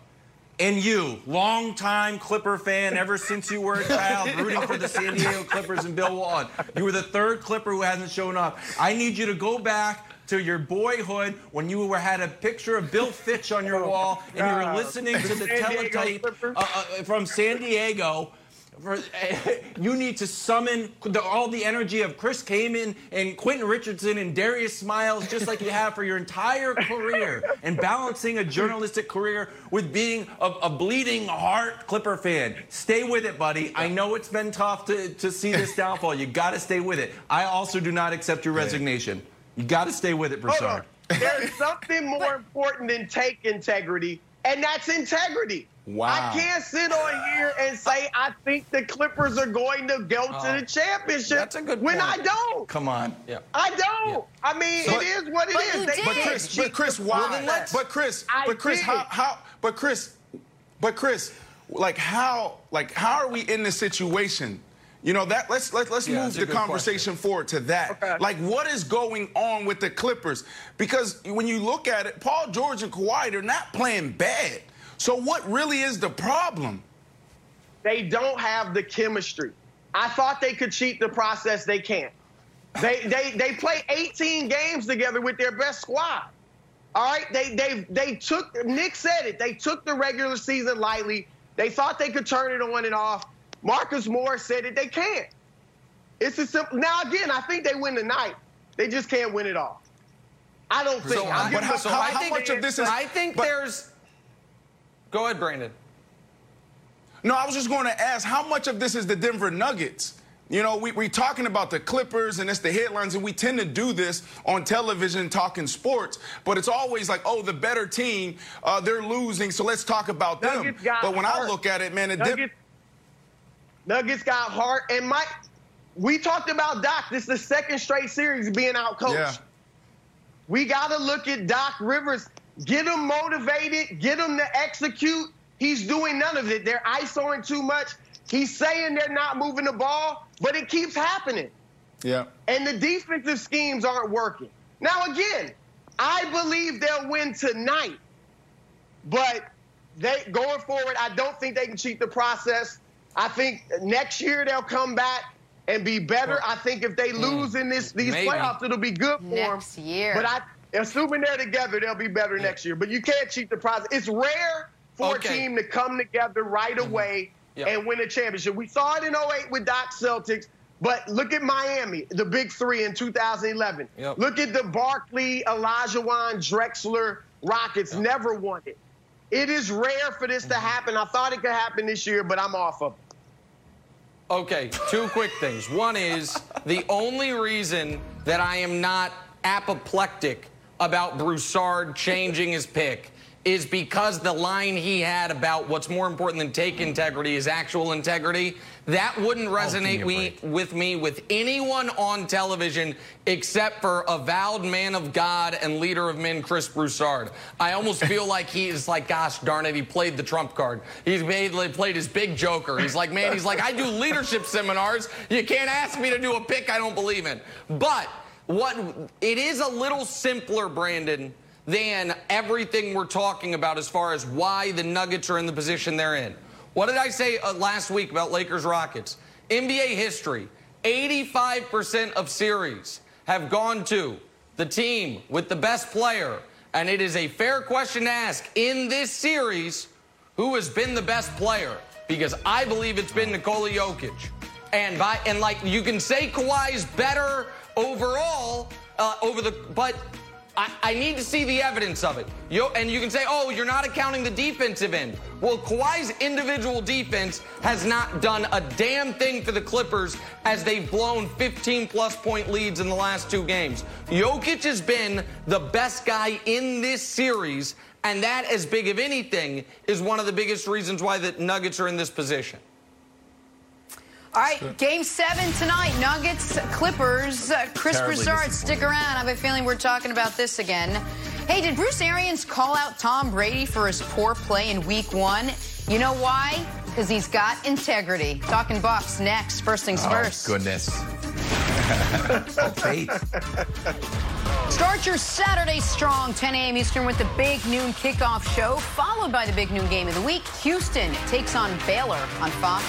And you, longtime Clipper fan, ever since you were a child, rooting for the San Diego Clippers and Bill Walton. You were the third Clipper who hasn't shown up. I need you to go back to your boyhood when you were had a picture of Bill Fitch on your wall and you were listening to the teletype uh, uh, from San Diego. For, you need to summon the, all the energy of Chris Kaman and Quentin Richardson and Darius Miles, just like you have for your entire career, and balancing a journalistic career with being a, a bleeding heart Clipper fan. Stay with it, buddy. I know it's been tough to, to see this downfall. You got to stay with it. I also do not accept your resignation. You got to stay with it, Hold Broussard. There's something more important than take integrity, and that's integrity. Wow. I can't sit on here and say I think the Clippers are going to go to the oh, championship that's a good when point. I don't. Come on. Yeah. I don't. I mean, So- it is what it But is. you They did. But Chris, but Chris, the why? then but Chris, I but Chris, did. how, how? But Chris, but Chris, like how? Like how are we in this situation? You know that. Let's let, let's Yeah, move the good conversation forward to that. Okay. Like what is going on with the Clippers? Because when you look at it, Paul George and Kawhi, they're not playing bad. So what really is the problem? They don't have the chemistry. I thought they could cheat the process. They can't. They they they play 18 games together with their best squad. All right, they they they took Nick said it. They took the regular season lightly. They thought they could turn it on and off. Marcus Moore said it. They can't. It's a simple. Now again, I think they win tonight. They just can't win it all. I don't think. So, I'll I, give them- so how- how much of this is- I think but- there's. Go ahead, Brandon. No, I was just going to ask how much of this is the Denver Nuggets? You know, we, we're talking about the Clippers and it's the headlines, and we tend to do this on television talking sports, but it's always like, oh, the better team, uh, they're losing, so let's talk about them. Nuggets got But when I heart. look at it, man, the Denver. Nuggets, Nuggets got heart and Mike. We talked about Doc. This is the second straight series being out coached. Yeah. We got to look at Doc Rivers. Get them motivated. Get them to execute. He's doing none of it. They're isoing too much. He's saying they're not moving the ball, but it keeps happening. Yeah. And the defensive schemes aren't working. Now, again, I believe they'll win tonight, but they going forward, I don't think they can cheat the process. I think next year they'll come back and be better. I think if they hmm. lose in this these Maybe. playoffs, it'll be good for Next them. year. But I, assuming they're together, they'll be better next year. But you can't cheat the process. It's rare for Okay. a team to come together right mm-hmm. away Yep. and win a championship. We saw it in 08 with Doc Celtics. But look at Miami, the big three in 2011. Yep. Look at the Barkley, Elijah Drexler Rockets. Never won it. It is rare for this to mm-hmm. happen. I thought it could happen this year, but I'm off of it. Okay, two quick things. One is the only reason that I am not apoplectic about Broussard changing his pick is because the line he had about what's more important than take integrity is actual integrity. That wouldn't resonate me we, with me with anyone on television except for avowed man of God and leader of men, Chris Broussard. I almost feel like he is like, gosh darn it, he played the trump card. He's made, played his big joker. He's like, man, he's like, I do leadership seminars. You can't ask me to do a pick I don't believe in. But what it is a little simpler, Brandon, than everything we're talking about as far as why the Nuggets are in the position they're in. What did I say uh, last week about Lakers Rockets? NBA history 85% of series have gone to the team with the best player. And it is a fair question to ask in this series who has been the best player? Because I believe it's been Nikola Jokic. And by and like you can say Kawhi is better overall uh, over the but I, I need to see the evidence of it. Yo, and you can say, oh, you're not accounting the defensive end. Well, Kawhi's individual defense has not done a damn thing for the Clippers as they've blown 15 plus point leads in the last two games. Jokic has been the best guy in this series, and that, as big of anything, is one of the biggest reasons why the Nuggets are in this position. All right, game seven tonight. Nuggets, Clippers. Uh, Chris Broussard, stick around. I have a feeling we're talking about this again. Hey, did Bruce Arians call out Tom Brady for his poor play in week one? You know why? Because he's got integrity. Talking Bucs next. First things Oh, first. goodness. Fate. Start your Saturday strong, 10 a.m. Eastern with the big noon kickoff show, followed by the big noon game of the week. Houston takes on Baylor on Fox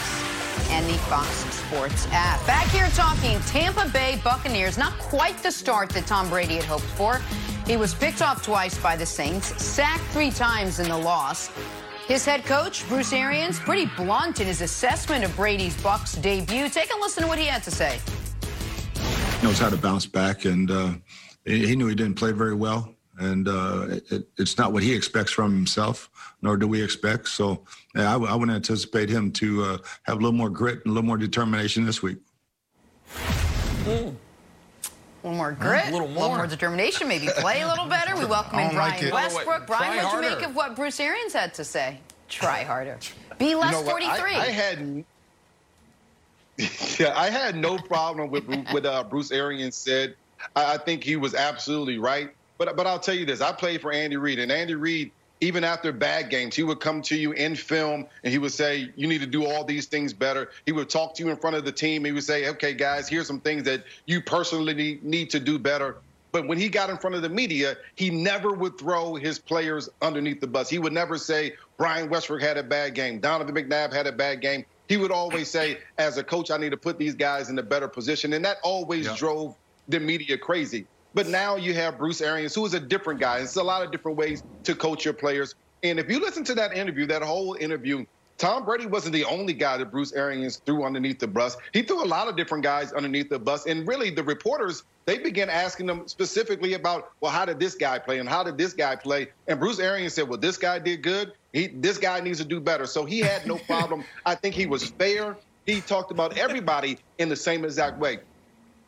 and the Fox Sports app. Back here talking Tampa Bay Buccaneers. Not quite the start that Tom Brady had hoped for. He was picked off twice by the Saints, sacked three times in the loss. His head coach, Bruce Arians, pretty blunt in his assessment of Brady's Bucs debut. Take a listen to what he had to say. knows how to bounce back, and uh, he he knew he didn't play very well, and uh, it, it's not what he expects from himself, nor do we expect. So yeah, I, w- I would anticipate him to uh, have a little more grit and a little more determination this week. A little more grit, a little a little more. more determination, maybe play a little better. We welcome in Brian like it. Westbrook. Brian, what'd you make of what Bruce Arians had to say? Try harder. Be less You know 43. I, I had yeah, I had no problem with with uh, Bruce Arians said. I, I think he was absolutely right. But but I'll tell you this: I played for Andy Reid, and Andy Reid, even after bad games, he would come to you in film and he would say, "You need to do all these things better." He would talk to you in front of the team. He would say, "Okay, guys, here's some things that you personally need, to do better." But when he got in front of the media, he never would throw his players underneath the bus. He would never say, Brian Westbrook had a bad game, Donovan McNabb had a bad game. He would always say, as a coach, I need to put these guys in a better position. And that always Yeah. drove the media crazy. But now you have Bruce Arians, who is a different guy. It's a lot of different ways to coach your players. And if you listen to that interview, that whole interview, Tom Brady wasn't the only guy that Bruce Arians threw underneath the bus. He threw a lot of different guys underneath the bus. And really, the reporters, they began asking them specifically about, well, how did this guy play and how did this guy play? And Bruce Arians said, well, this guy did good. He, this guy needs to do better. So he had no problem. I think he was fair. He talked about everybody in the same exact way.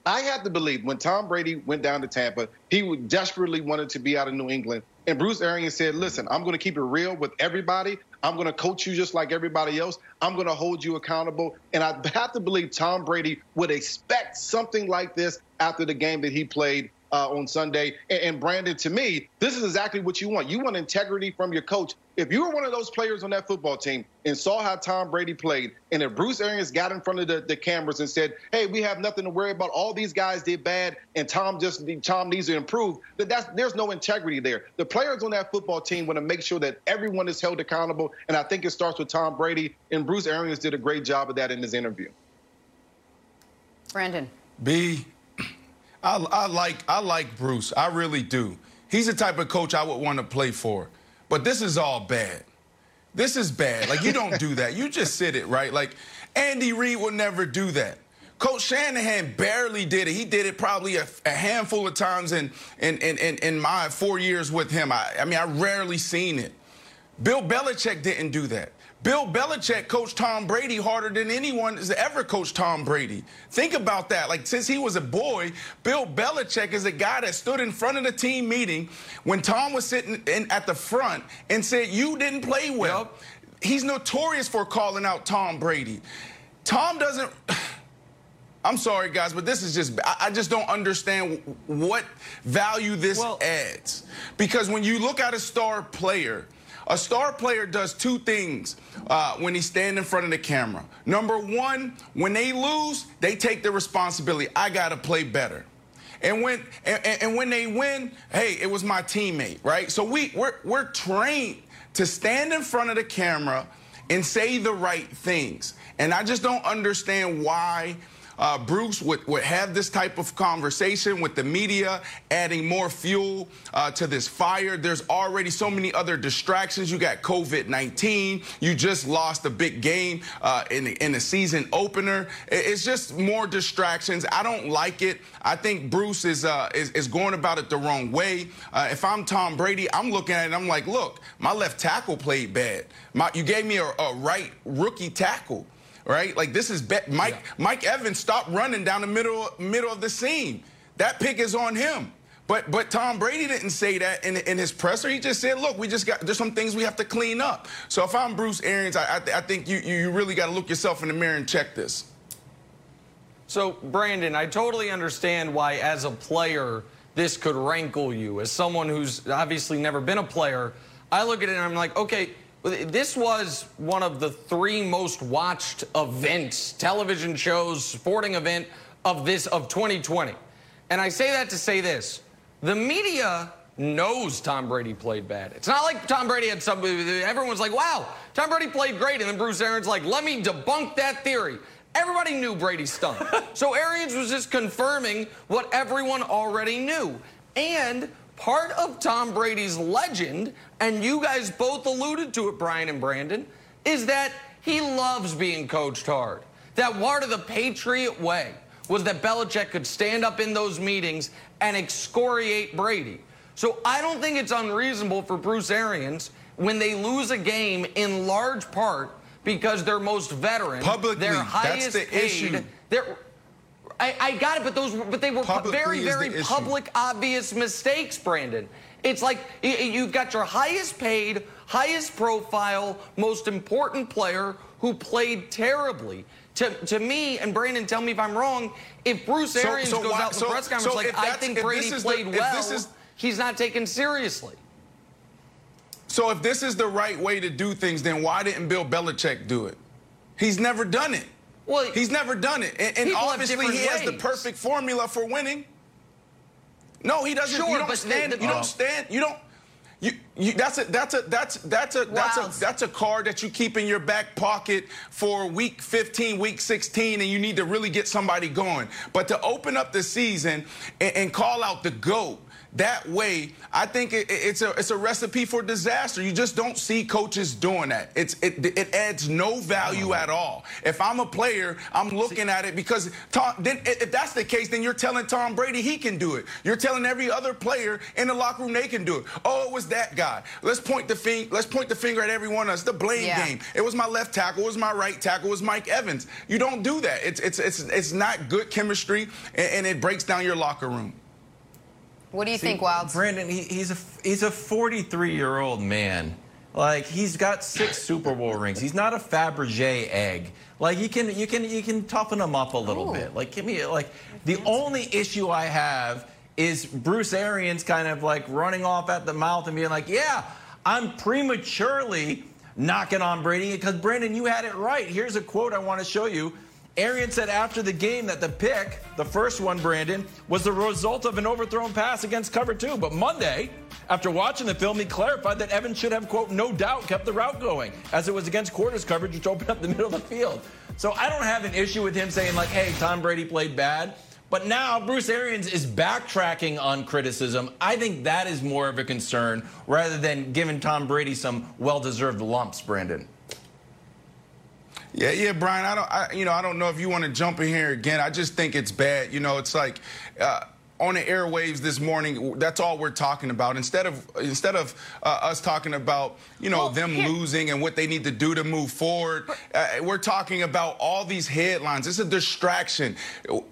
I have to believe when Tom Brady went down to Tampa, he desperately wanted to be out of New England. And Bruce Arians said, listen, I'm going to keep it real with everybody. I'm going to coach you just like everybody else. I'm going to hold you accountable. And I have to believe Tom Brady would expect something like this after the game that he played uh, on Sunday. And, and, Brandon, to me, this is exactly what you want. You want integrity from your coach. If you were one of those players on that football team and saw how Tom Brady played, and if Bruce Arians got in front of the, the cameras and said, "Hey, we have nothing to worry about. All these guys did bad, and Tom just Tom needs to improve," that that's, there's no integrity there. The players on that football team want to make sure that everyone is held accountable, and I think it starts with Tom Brady. And Bruce Arians did a great job of that in his interview. Brandon. B, I, I like I like Bruce. I really do. He's the type of coach I would want to play for. But this is all bad. This is bad. Like you don't do that. You just sit it right. Like Andy Reid would never do that. Coach Shanahan barely did it. He did it probably a, a handful of times in, in, in, in, my four years with him. I, I mean, I rarely seen it. Bill Belichick didn't do that. Bill Belichick coached Tom Brady harder than anyone has ever coached Tom Brady. Think about that. Like, since he was a boy, Bill Belichick is a guy that stood in front of the team meeting when Tom was sitting in, at the front and said, You didn't play well. Yep. He's notorious for calling out Tom Brady. Tom doesn't. I'm sorry, guys, but this is just, I just don't understand what value this well, adds. Because when you look at a star player, a star player does two things uh, when he stand in front of the camera. Number one, when they lose, they take the responsibility. I got to play better. And when and, and, when they win, hey, it was my teammate, right? So we we're, we're trained to stand in front of the camera and say the right things. And I just don't understand why uh, Bruce would, would have this type of conversation with the media, adding more fuel uh, to this fire. There's already so many other distractions. You got COVID 19. You just lost a big game uh, in, the, in the season opener. It's just more distractions. I don't like it. I think Bruce is, uh, is, is, going about it the wrong way. Uh, if I'm Tom Brady, I'm looking at it I'm like, look, my left tackle played bad. My, you gave me a, a right rookie tackle right? Like this is Mike yeah. Mike Evans stopped running down the middle middle of the seam. That pick is on him. But but Tom Brady didn't say that in, in his presser. He just said, "Look, we just got there's some things we have to clean up." So if I'm Bruce Arians, I, I, I think you you really got to look yourself in the mirror and check this. So Brandon, I totally understand why, as a player, this could rankle you. As someone who's obviously never been a player, I look at it and I'm like, okay, this was one of the three most watched events, television shows, sporting event of this of 2020. And I say that to say this. The media knows Tom Brady played bad. It's not like Tom Brady had some everyone's like, "Wow, Tom Brady played great." And then Bruce Arians like, "Let me debunk that theory." Everybody knew Brady stunk. so Arians was just confirming what everyone already knew. And part of Tom Brady's legend, and you guys both alluded to it, Brian and Brandon, is that he loves being coached hard. That part of the Patriot way was that Belichick could stand up in those meetings and excoriate Brady. So I don't think it's unreasonable for Bruce Arians when they lose a game in large part because they're most veteran, Publicly, their highest that's the paid, issue. I, I got it, but those, but they were very, very public, obvious mistakes, Brandon. It's like you've got your highest paid, highest profile, most important player who played terribly. To, to me, and Brandon, tell me if I'm wrong, if Bruce Arians so, so goes why, out in the so, press conference like, I think Brady played the, well, is, he's not taken seriously. So if this is the right way to do things, then why didn't Bill Belichick do it? He's never done it. Well, he's never done it, and, and obviously he has the perfect formula for winning. No, he doesn't. Sure, you don't stand. The, you don't stand. You don't. You You, that's a that's a that's that's a that's Wow. a that's a card that you keep in your back pocket for week 15, week 16, and you need to really get somebody going. But to open up the season and, and call out the goat. That way, I think it, it's a it's a recipe for disaster. You just don't see coaches doing that. It's it it adds no value at all. If I'm a player, I'm looking at it because Tom. Then if that's the case, then you're telling Tom Brady he can do it. You're telling every other player in the locker room they can do it. Oh, it was that guy. Let's point the finger. Let's point the finger at everyone else. The blame Yeah. game. It was my left tackle. It was my right tackle. It was Mike Evans. You don't do that. It's it's it's it's not good chemistry, and, and it breaks down your locker room. What do you think, Wildes? Brandon, he, he's a he's a 43 year old man. Like he's got six Super Bowl rings. He's not a Fabergé egg. Like you can you can you can toughen him up a little Ooh. bit. Like give me like the only issue I have is Bruce Arians kind of like running off at the mouth and being like, yeah, I'm prematurely knocking on Brady because Brandon, you had it right. Here's a quote I want to show you. Arian said after the game that the pick, the first one, Brandon, was the result of an overthrown pass against cover two. But Monday, after watching the film, he clarified that Evans should have, quote, no doubt kept the route going, as it was against quarters coverage, which opened up the middle of the field. So I don't have an issue with him saying, like, hey, Tom Brady played bad. But now Bruce Arians is backtracking on criticism. I think that is more of a concern rather than giving Tom Brady some well deserved lumps, Brandon. Yeah, yeah, Brian. I don't, I, you know, I don't know if you want to jump in here again. I just think it's bad. You know, it's like uh, on the airwaves this morning. That's all we're talking about. Instead of instead of uh, us talking about you know Well, them here- losing and what they need to do to move forward, uh, we're talking about all these headlines. It's a distraction.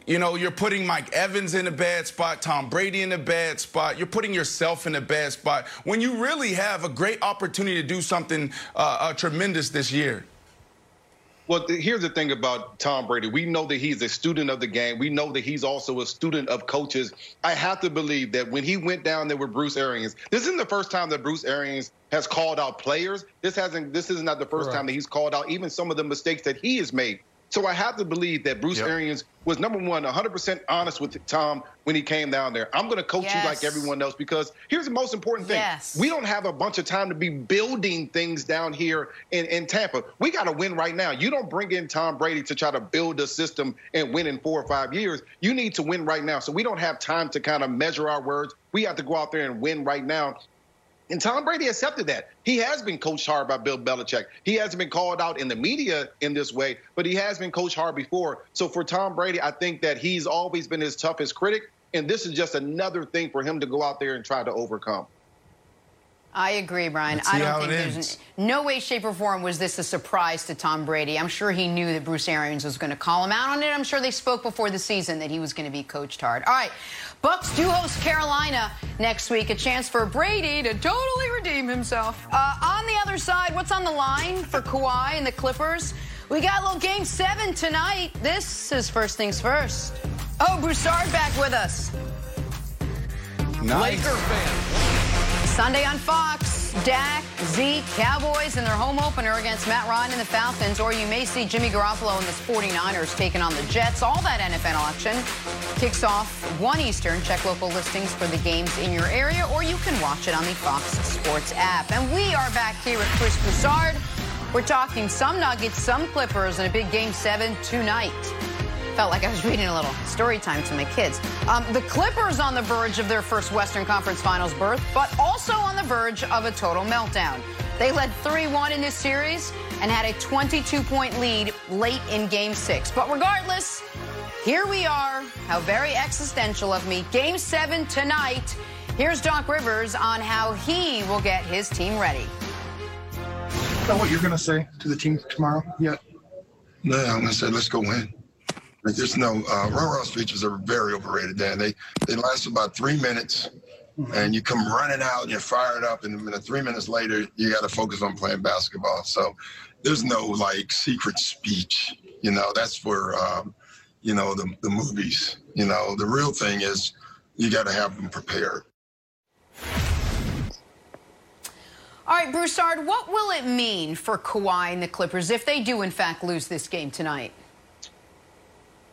You know, you're putting Mike Evans in a bad spot, Tom Brady in a bad spot. You're putting yourself in a bad spot when you really have a great opportunity to do something uh, uh, tremendous this year. Well, here's the thing about Tom Brady. We know that he's a student of the game. We know that he's also a student of coaches. I have to believe that when he went down there with Bruce Arians, this isn't the first time that Bruce Arians has called out players. This hasn't. This is not the first time that he's called out even some of the mistakes that he has made. So I have to believe that Bruce Yep. Arians was number one, 100% honest with Tom when he came down there. I'm going to coach you like everyone else because here's the most important thing. Yes. We don't have a bunch of time to be building things down here in, in Tampa. We got to win right now. You don't bring in Tom Brady to try to build a system and win in four or five years. You need to win right now. So we don't have time to kind of measure our words. We have to go out there and win right now. And Tom Brady accepted that. He has been coached hard by Bill Belichick. He hasn't been called out in the media in this way, but he has been coached hard before. So for Tom Brady, I think that he's always been his toughest critic. And this is just another thing for him to go out there and try to overcome. I agree, Brian. Let's I don't how think it there's ends. no way, shape, or form was this a surprise to Tom Brady. I'm sure he knew that Bruce Arians was going to call him out on it. I'm sure they spoke before the season that he was going to be coached hard. All right, Bucs do host Carolina next week. A chance for Brady to totally redeem himself. Uh, on the other side, what's on the line for Kawhi and the Clippers? We got a little Game Seven tonight. This is first things first. Oh, Broussard back with us. Nice. Laker fan. Sunday on Fox, Dak, Zeke, Cowboys in their home opener against Matt Ryan and the Falcons, or you may see Jimmy Garoppolo and the 49ers taking on the Jets. All that NFL action kicks off 1 Eastern. Check local listings for the games in your area, or you can watch it on the Fox Sports app. And we are back here with Chris Broussard. We're talking some Nuggets, some Clippers, and a big Game 7 tonight. Felt like I was reading a little story time to my kids. Um, the Clippers on the verge of their first Western Conference Finals berth, but also on the verge of a total meltdown. They led 3-1 in this series and had a 22-point lead late in Game 6. But regardless, here we are. How very existential of me. Game 7 tonight. Here's Doc Rivers on how he will get his team ready. know what you're going to say to the team tomorrow yet? No, I'm gonna say let's go win. Like there's no uh, row row features are very overrated. Dan, they they last about three minutes, and you come running out and you're fired up, and then three minutes later you got to focus on playing basketball. So there's no like secret speech. You know, that's for um, you know the the movies. You know, the real thing is you got to have them prepared. All right, Broussard, what will it mean for Kawhi and the Clippers if they do, in fact, lose this game tonight?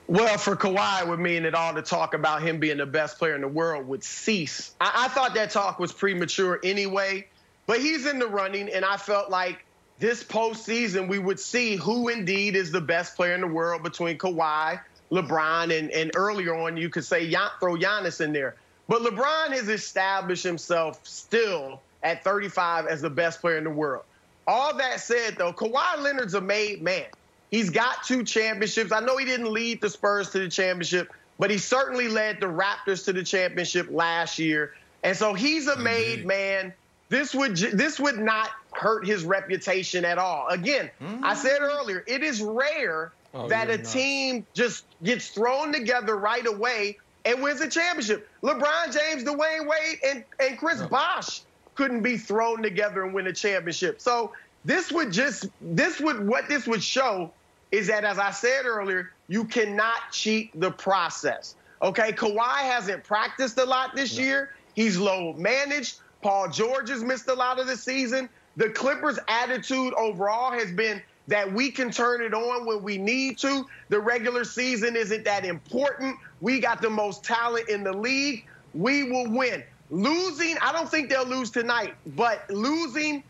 Well, for Kawhi, it would mean that all the talk about him being the best player in the world would cease. I, I thought that talk was premature anyway. But he's in the running, and I felt like this postseason we would see who indeed is the best player in the world between Kawhi, LeBron, and, and earlier on you could say throw Giannis in there. But LeBron has established himself still at 35 as the best player in the world. All that said, though, Kawhi Leonard's a made man. He's got two championships. I know he didn't lead the Spurs to the championship, but he certainly led the Raptors to the championship last year. And so he's a made man. This would this would not hurt his reputation at all. Again, mm-hmm. I said earlier, it is rare oh, that a team just gets thrown together right away and wins a championship. LeBron James, Dwyane Wade, and, and Chris oh. Bosh couldn't be thrown together and win a championship. So this would just this would what this would show is that as I said earlier, you cannot cheat the process. Okay, Kawhi hasn't practiced a lot this no. year. He's low managed. Paul George has missed a lot of the season. The Clippers' attitude overall has been that we can turn it on when we need to. The regular season isn't that important. We got the most talent in the league. We will win. Losing, I don't think they'll lose tonight, but losing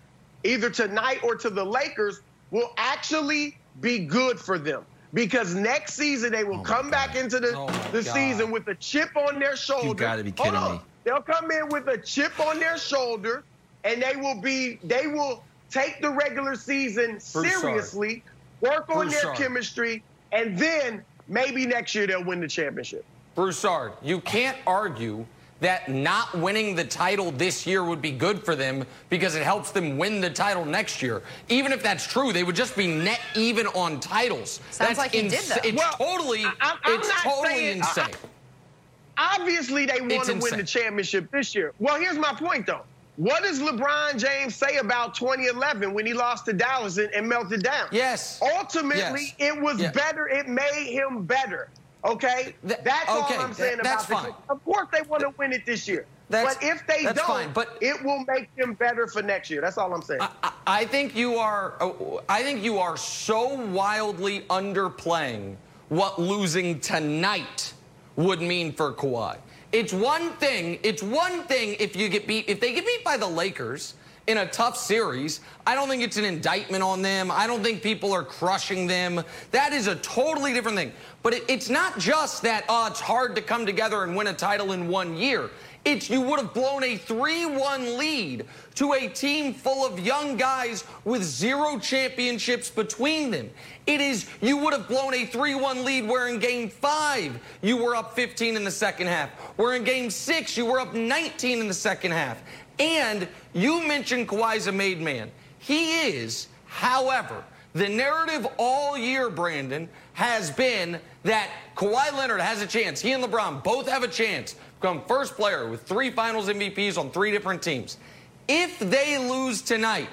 either tonight or to the Lakers will actually be good for them. Because next season they will oh come back into the, oh the season with a chip on their shoulder. You got to be kidding me. They'll come in with a chip on their shoulder, and they will be they will take the regular season seriously, work on their chemistry, and then maybe next year they'll win the championship. Broussard, you can't argue that not winning the title this year would be good for them because it helps them win the title next year. Even if that's true, they would just be net even on titles. Sounds that's like he did though. It's well, totally, I, it's totally saying, insane. I, Obviously, they want to win the championship this year. Well, here's my point, though. What does LeBron James say about 2011 when he lost to Dallas and, and melted down? Yes. Ultimately, yes. it was yes. better. It made him better. Okay? That's okay. all I'm saying Th- about fine. Of course, they want to win it this year. That's, but if they don't, fine, but it will make them better for next year. That's all I'm saying. I, I think you are. Uh, I think you are so wildly underplaying what losing tonight would mean for Kawhi. It's one thing, it's one thing if you get beat, if they get beat by the Lakers in a tough series, I don't think it's an indictment on them. I don't think people are crushing them. That is a totally different thing. But it, it's not just that, oh, it's hard to come together and win a title in one year. It's you would have blown a 3 1 lead to a team full of young guys with zero championships between them. It is you would have blown a 3 1 lead where in game five you were up 15 in the second half, where in game six you were up 19 in the second half. And you mentioned Kawhi's a made man. He is, however, the narrative all year, Brandon, has been that Kawhi Leonard has a chance. He and LeBron both have a chance become first player with three finals MVPs on three different teams. If they lose tonight,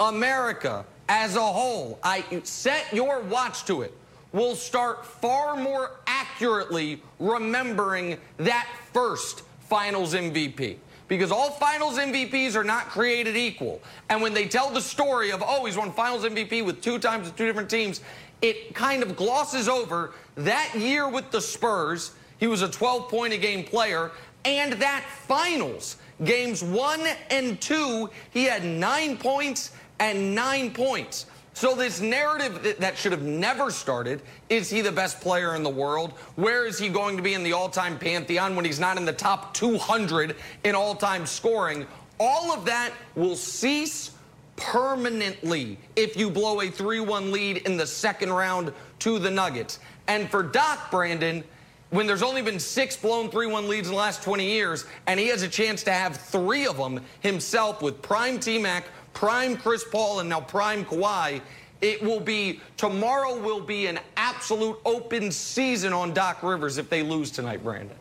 America as a whole, I set your watch to it, will start far more accurately remembering that first finals MVP. Because all finals MVPs are not created equal. And when they tell the story of, oh, he's won finals MVP with two times with two different teams, it kind of glosses over that year with the Spurs he was a 12 point a game player. And that finals, games one and two, he had nine points and nine points. So this narrative that should have never started, is he the best player in the world? Where is he going to be in the all-time pantheon when he's not in the top 200 in all-time scoring? All of that will cease permanently if you blow a 3-1 lead in the second round to the Nuggets. And for Doc Brandon, when there's only been six blown 3 1 leads in the last 20 years, and he has a chance to have three of them himself with prime T Mac, prime Chris Paul, and now prime Kawhi. It will be, tomorrow will be an absolute open season on Doc Rivers if they lose tonight, Brandon.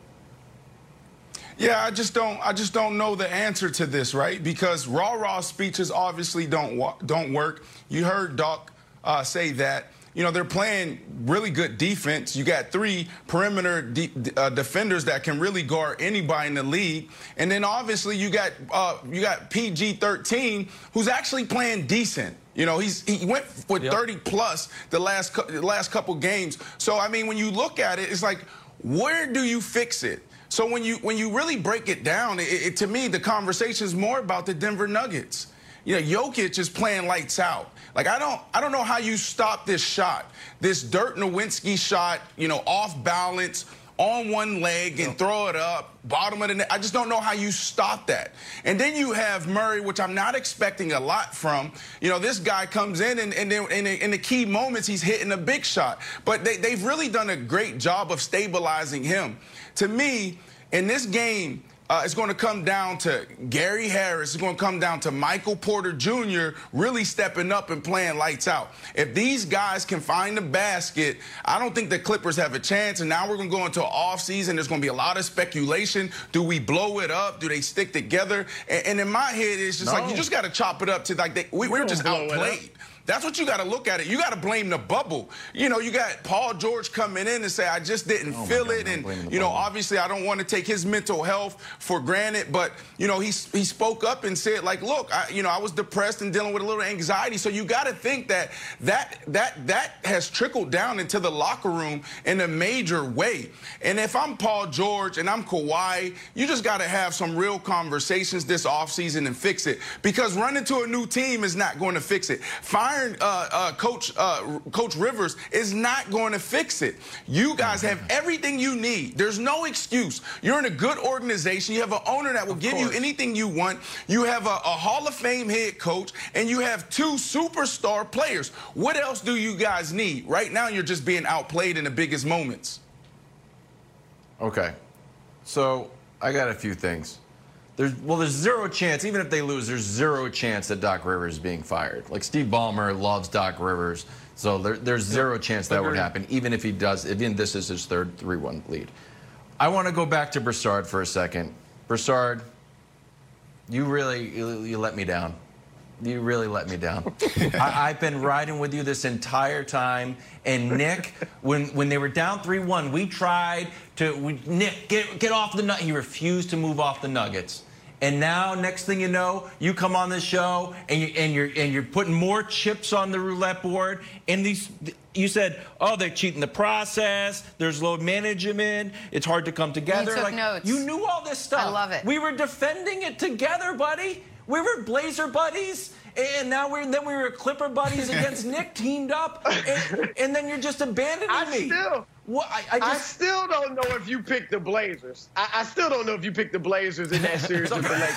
Yeah, I just don't. I just don't know the answer to this, right? Because raw, raw speeches obviously don't don't work. You heard Doc uh, say that you know, they're playing really good defense. You got three perimeter de uh, defenders that can really guard anybody in the league. And then obviously you got uh, you got PG-13 who's actually playing decent. You know, he's he went with yep. 30 plus the last the last couple games. So I mean, when you look at it, it's like, where do you fix it? So when you when you really break it down, it, it, to me the conversation is more about the Denver Nuggets. You know, Jokic is playing lights out. Like I don't, I don't know how you stop this shot, this Dirk Nowitzki shot. You know, off balance on one leg and throw it up, bottom of the net. I just don't know how you stop that. And then you have Murray, which I'm not expecting a lot from. You know, this guy comes in and, and in, the, in the key moments, he's hitting a big shot. But they, they've really done a great job of stabilizing him. To me, in this game, uh, it's going to come down to Gary Harris. It's going to come down to Michael Porter Jr. really stepping up and playing lights out. If these guys can find the basket, I don't think the Clippers have a chance. And now we're going to go into offseason. There's going to be a lot of speculation. Do we blow it up? Do they stick together? And, and in my head, it's just no. like you just got to chop it up to like they, we, we, we're just outplayed. That's what you got to look at it. You got to blame the bubble. You know, you got Paul George coming in and say, I just didn't oh feel God, it. And, you know, obviously I don't want to take his mental health for granted. But, you know, he, he spoke up and said, like, look, I, you know, I was depressed and dealing with a little anxiety. So you got to think that that, that, that has trickled down into the locker room in a major way. And if I'm Paul George and I'm Kawhi, you just got to have some real conversations this offseason and fix it. Because running to a new team is not going to fix it. Firing firing uh, uh, Coach uh, Coach Rivers is not going to fix it. You guys have everything you need. There's no excuse. You're in a good organization. You have an owner that will of give course. you anything you want. You have a, a Hall of Fame head coach, and you have two superstar players. What else do you guys need? Right now, you're just being outplayed in the biggest moments. Okay. So I got a few things. There's, well, there's zero chance, even if they lose, there's zero chance that Doc Rivers is being fired. Like Steve Ballmer loves Doc Rivers, so there, there's zero chance that would happen, even if he does, even this is his third 3 1 lead. I want to go back to Broussard for a second. Broussard, you really you, you let me down. You really let me down. I, have been riding with you this entire time. And Nick, when when they were down 3-1, we tried to we, Nick get get off the nut. He refused to move off the Nuggets. And now, next thing you know, you come on this show and you and you're and you're putting more chips on the roulette board. And these, you said, oh, they're cheating the process. There's load management. It's hard to come together. You took like, notes. You knew all this stuff. I love it. We were defending it together, buddy. We were Blazer buddies. And now we're then we were Clipper buddies against Nick teamed up, and, and, then you're just abandoning I me. Still, what, I, I, just, I, still don't know if you picked the Blazers. I, I still don't know if you picked the Blazers in that series with the Lakers.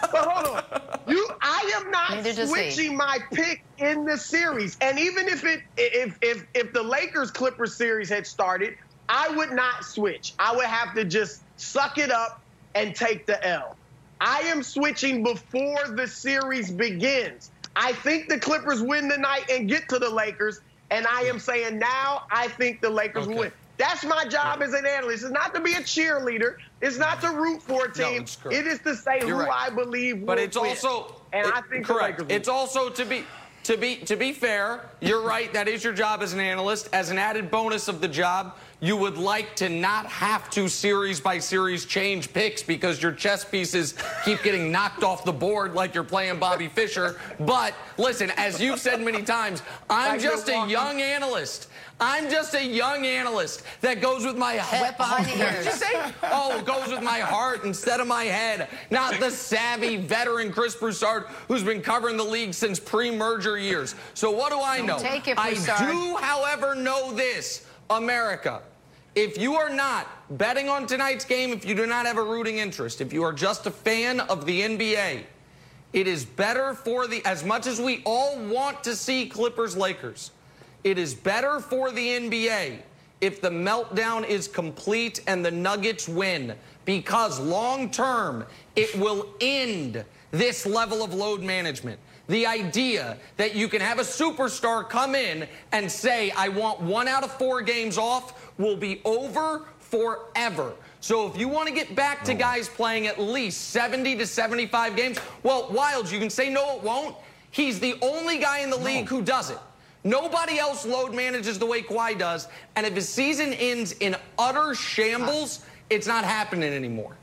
But hold on, you. I am not switching my pick in the series. And even if it, if if if the Lakers Clippers series had started, I would not switch. I would have to just suck it up and take the L. I am switching before the series begins. I think the Clippers win tonight and get to the Lakers. And I am saying now, I think the Lakers okay. win. That's my job as an analyst. It's not to be a cheerleader. It's not to root for a team. No, it is to say You're who right. I believe. But it's win. also, and it, I think correct. It's also to be to be to be fair. You're right. That is your job as an analyst. As an added bonus of the job, you would like to not have to series by series change picks because your chess pieces keep getting knocked off the board like you're playing Bobby Fischer. But listen, as you've said many times, I'm just a young analyst. I'm just a young analyst that goes with my head. behind the ears. you say? Oh, goes with my heart instead of my head. Not the savvy veteran Chris Broussard who's been covering the league since pre-merger years. So what do I know? Take it, I do, however, know this. America, if you are not betting on tonight's game, if you do not have a rooting interest, if you are just a fan of the NBA, it is better for the, as much as we all want to see Clippers Lakers, it is better for the NBA if the meltdown is complete and the Nuggets win because long term, it will end this level of load management. The idea that you can have a superstar come in and say, I want one out of four games off will be over forever. So if you want to get back to oh. guys playing at least 70 to 75 games, well, Wildes, you can say no, it won't. He's the only guy in the league who does it. Nobody else load manages the way Kawhi does. And if his season ends in utter shambles, ah. it's not happening anymore.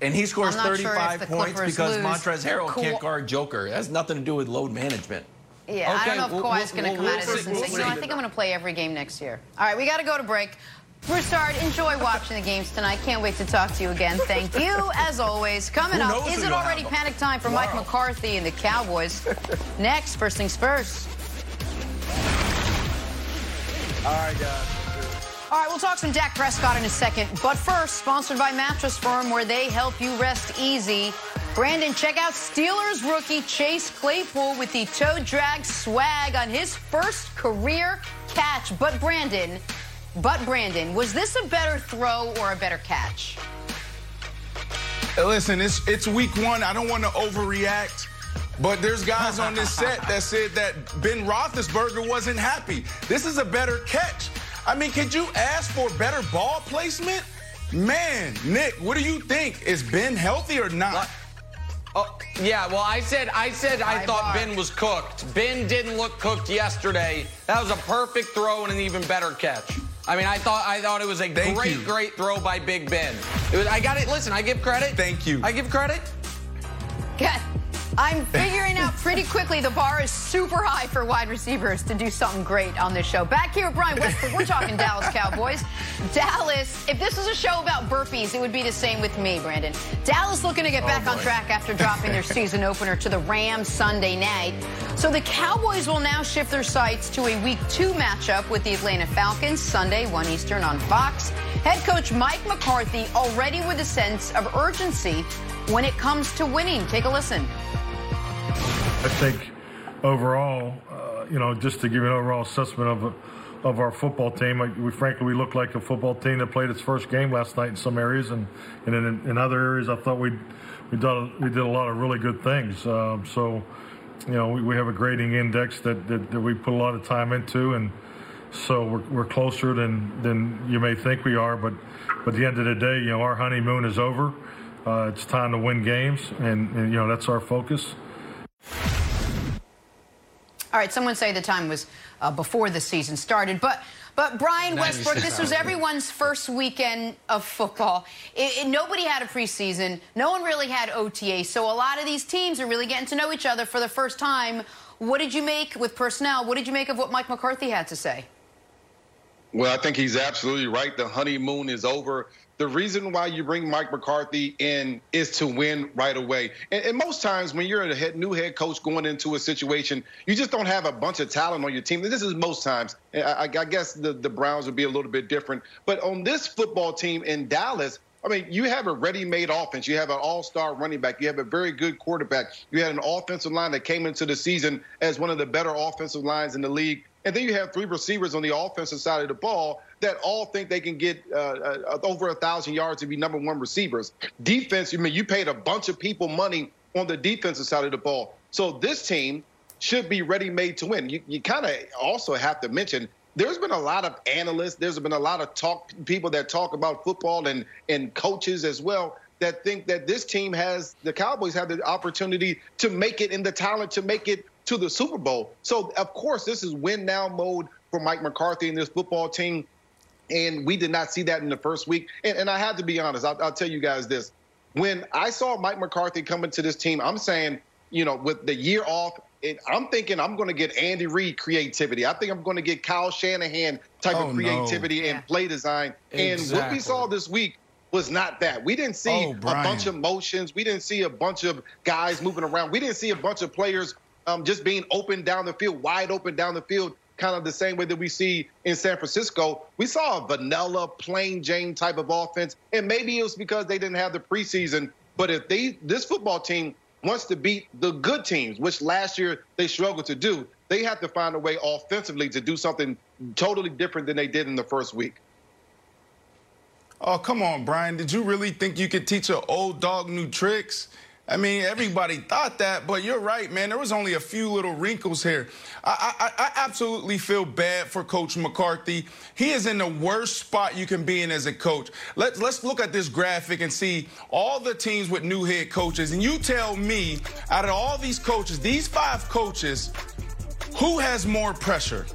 And he scores 35 sure points because lose. Montrezl Harrell cool. can't guard Joker. It has nothing to do with load management. Yeah, okay, I don't know if we'll, Kawhi's going to we'll, come out of this and say, you know, I think I'm going to play every game next year. All right, we got to go to break. Broussard, enjoy watching the games tonight. Can't wait to talk to you again. Thank you, as always. Coming up, is it already have panic time for Mike? McCarthy and the Cowboys? Next, first things first. All right, guys. All right, we'll talk some Dak Prescott in a second. But first, sponsored by Mattress Firm, where they help you rest easy. Brandon, check out Steelers rookie Chase Claypool with the toe drag swag on his first career catch. But Brandon, but Brandon, was this a better throw or a better catch? Listen, it's it's week one. I don't want to overreact, but there's guys on this set that said that Ben Roethlisberger wasn't happy. This is a better catch. I mean, could you ask for better ball placement? Man, Nick, what do you think? Is Ben healthy or not? Oh, yeah, well, I said I said I High thought bar. Ben was cooked. Ben didn't look cooked yesterday. That was a perfect throw and an even better catch. I mean, I thought I thought it was a Thank great, you. great throw by Big Ben. It was, I got it. Listen, I give credit. Thank you. I give credit. God, I'm figuring out pretty quickly the bar is super high for wide receivers to do something great on this show. Back here with Brian Westbrook, we're talking Dallas Cowboys. Dallas, if this was a show about burpees, it would be the same with me, Brandon. Dallas looking to get oh, back on track after dropping their season opener to the Rams Sunday night. So the Cowboys will now shift their sights to a week two matchup with the Atlanta Falcons Sunday, 1 Eastern on Fox. Head coach Mike McCarthy already with a sense of urgency when it comes to winning. Take a listen. I think overall, uh, you know, just to give you an overall assessment of of our football team, we frankly we looked like a football team that played its first game last night in some areas, and and in, in other areas, I thought we we did we did a lot of really good things. Um, so, you know, we, we have a grading index that, that that we put a lot of time into, and so we're, we're closer than than you may think we are. But but at the end of the day, you know, our honeymoon is over. Uh, it's time to win games, and, and you know that's our focus. All right, someone say the time was uh, before the season started, but but Brian Westbrook, this was everyone's first weekend of football. It, it- nobody had a preseason. No one really had OTA, so a lot of these teams are really getting to know each other for the first time. What did you make with personnel? What did you make of what Mike McCarthy had to say? Well, I think he's absolutely right. The honeymoon is over. The reason why you bring Mike McCarthy in is to win right away. And, and most times, when you're a head, new head coach going into a situation, you just don't have a bunch of talent on your team. This is most times. I, I, guess the, the Browns would be a little bit different. But on this football team in Dallas, I mean, you have a ready-made offense. You have an all-star running back. You have a very good quarterback. You had an offensive line that came into the season as one of the better offensive lines in the league. And then you have three receivers on the offensive side of the ball that all think they can get uh, uh, over a thousand yards to be number one receivers. Defense, I mean, you paid a bunch of people money on the defensive side of the ball. So this team should be ready made to win. You, you kind of also have to mention there's been a lot of analysts, there's been a lot of talk people that talk about football and and coaches as well that think that this team has the Cowboys have the opportunity to make it in the talent to make it to the Super Bowl. So of course this is win now mode for Mike McCarthy and this football team. And we did not see that in the first week. And, and I have to be honest, I'll, I'll tell you guys this. When I saw Mike McCarthy coming to this team, I'm saying, you know, with the year off, it, I'm thinking I'm going to get Andy Reid creativity. I think I'm going to get Kyle Shanahan type Oh, of no. creativity and play design. And what we saw this week was not that. We didn't see Oh, a bunch of motions. We didn't see a bunch of guys moving around. We didn't see a bunch of players um, just being open down the field, wide open down the field, kind of the same way that we see in San Francisco. We saw a vanilla, plain Jane type of offense, and maybe it was because they didn't have the preseason. But if they this football team wants to beat the good teams, which last year they struggled to do, they have to find a way offensively to do something totally different than they did in the first week. Oh, come on, Brian. Did you really think you could teach an old dog new tricks? I mean, everybody thought that, but you're right, man. There was only a few little wrinkles here. I, I, I absolutely feel bad for Coach McCarthy. He is in the worst spot you can be in as a coach. Let's let's look at this graphic and see all the teams with new head coaches. And you tell me, out of all these coaches, these five coaches, who has more pressure?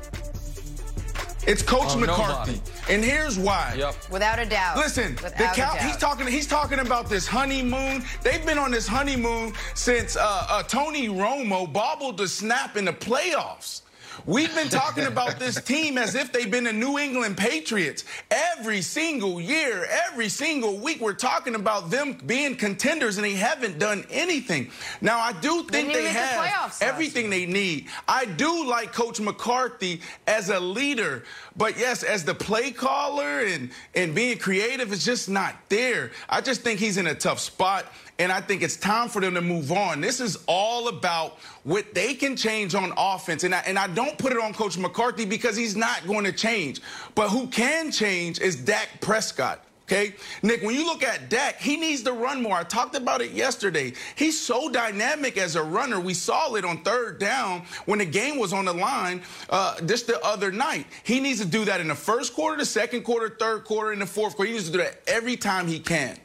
It's Coach Oh, McCarthy. nobody. And here's why. Yep. Without a doubt. Listen, Without the a Cow- doubt. he's talking. He's talking about this honeymoon. They've been on this honeymoon since uh, uh, Tony Romo bobbled the snap in the playoffs. We've been talking about this team as if they've been the New England Patriots. Every single year, every single week, we're talking about them being contenders, and they haven't done anything. Now, I do think they, they have the everything they need. I do like Coach McCarthy as a leader, but yes, as the play caller and, and being creative, it's just not there. I just think he's in a tough spot and I think it's time for them to move on. This is all about what they can change on offense. And I, and I don't put it on Coach McCarthy because he's not going to change. But who can change is Dak Prescott. Okay, Nick, when you look at Dak, he needs to run more. I talked about it yesterday. He's so dynamic as a runner. We saw it on third down when the game was on the line uh, just the other night. He needs to do that in the first quarter, the second quarter, third quarter, and the fourth quarter. He needs to do that every time he can.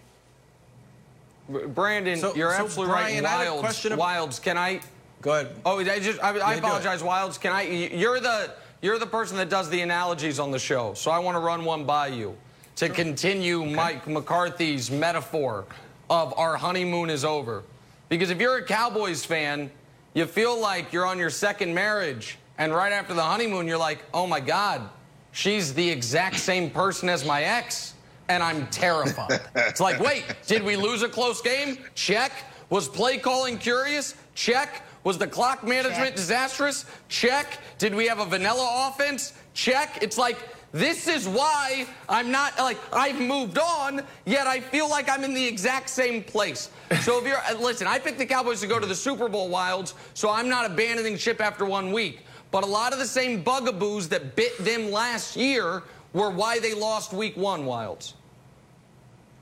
Brandon, so, you're so absolutely Brian, right. Wildes, question of... Wildes, can I? Go ahead. Oh, I just I, I apologize, Wildes. Can I? You're the you're the person that does the analogies on the show, so I want to run one by you to continue okay. Mike McCarthy's metaphor of our honeymoon is over. Because if you're a Cowboys fan, you feel like you're on your second marriage, and right after the honeymoon, you're like, oh my God, she's the exact same person as my ex and I'm terrified. it's like, wait, did we lose a close game? Check. Was play calling curious? Check. Was the clock management Check. disastrous? Check. Did we have a vanilla offense? Check. It's like, this is why I'm not like I've moved on, yet I feel like I'm in the exact same place. So if you're listen, I picked the Cowboys to go to the Super Bowl Wildes, so I'm not abandoning ship after one week. But a lot of the same bugaboos that bit them last year were why they lost week one Wildes.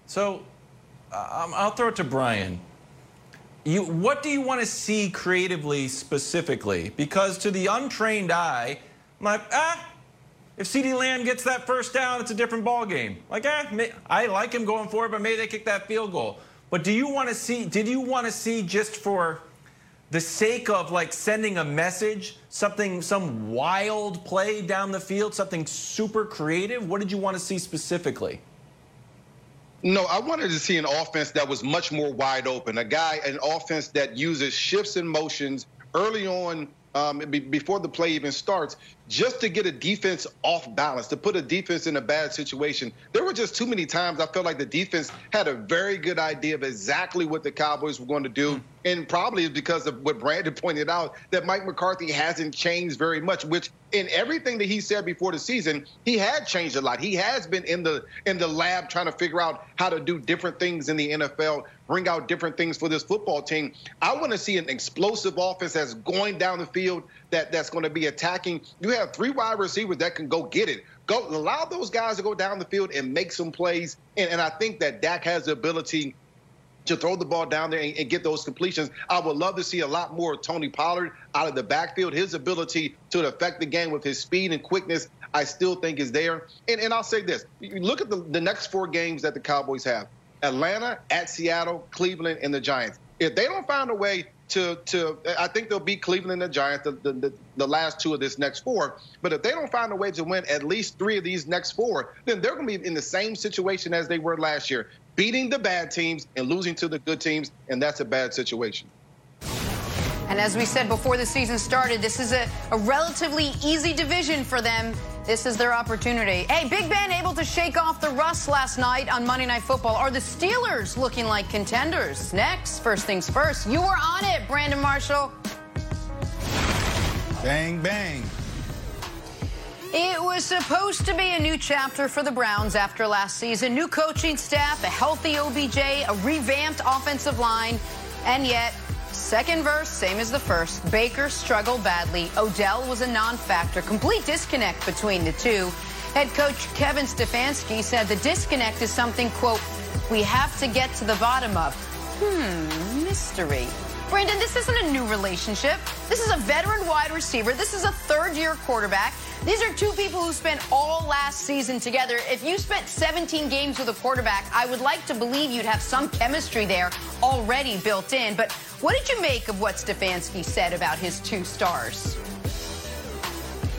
So uh, I'll throw it to Brian. You, what do you want to see creatively, specifically? Because to the untrained eye, I'm like, ah, if CeeDee Lamb gets that first down, it's a different ball game. Like, may, I like him going forward, but maybe they kick that field goal. But do you want to see? Did you want to see just for the sake of like sending a message, something, some wild play down the field, something super creative? What did you want to see specifically? No, I wanted to see an offense that was much more wide open. A guy, an offense that uses shifts and motions early on um, before the play even starts just to get a defense off balance, to put a defense in a bad situation. There were just too many times I felt like the defense had a very good idea of exactly what the Cowboys were going to do. Hmm. And probably because of what Brandon pointed out that Mike McCarthy hasn't changed very much, which in everything that he said before the season, he had changed a lot. He has been in the in the lab trying to figure out how to do different things in the NFL, bring out different things for this football team. I want to see an explosive offense that's going down the field, that that's going to be attacking. You have three wide receivers that can go get it. Go allow those guys to go down the field and make some plays. And, and I think that Dak has the ability to throw the ball down there and, and, get those completions. I would love to see a lot more of Tony Pollard out of the backfield. His ability to affect the game with his speed and quickness, I still think is there. And, and I'll say this: look at the, the next four games that the Cowboys have: Atlanta, at Seattle, Cleveland, and the Giants. If they don't find a way to to I think they'll beat Cleveland and the Giants the, the, the, last two of this next four. But if they don't find a way to win at least three of these next four, then they're going to be in the same situation as they were last year, beating the bad teams and losing to the good teams, and that's a bad situation. And as we said before the season started, this is a, a relatively easy division for them. This is their opportunity. Hey, Big Ben able to shake off the rust last night on Monday Night Football. Are the Steelers looking like contenders? Next, first things first, you were on it, Brandon Marshall. Bang, bang. It was supposed to be a new chapter for the Browns after last season. New coaching staff, a healthy OBJ, a revamped offensive line, and yet Second verse, same as the first. Baker struggled badly. Odell was a non-factor. Complete disconnect between the two. Head coach Kevin Stefanski said the disconnect is something, quote, we have to get to the bottom of. Hmm, mystery. Brandon, this isn't a new relationship. This is a veteran wide receiver. This is a third year quarterback. These are two people who spent all last season together. If you spent 17 games with a quarterback, I would like to believe you'd have some chemistry there already built in. But what did you make of what Stefanski said about his two stars?